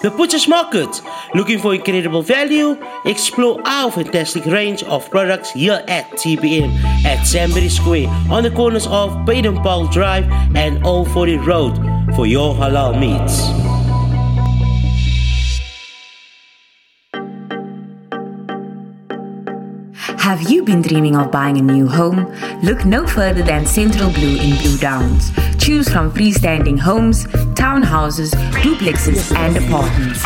The Butcher's Market. Looking for incredible value? Explore our fantastic range of products here at TBM at Sambury Square on the corners of Baden Powell Drive and Old Faure Road for your halal meats. Have you been dreaming of buying a new home? Look no further than Central Blue in Blue Downs. Choose from freestanding homes, townhouses, duplexes, and apartments.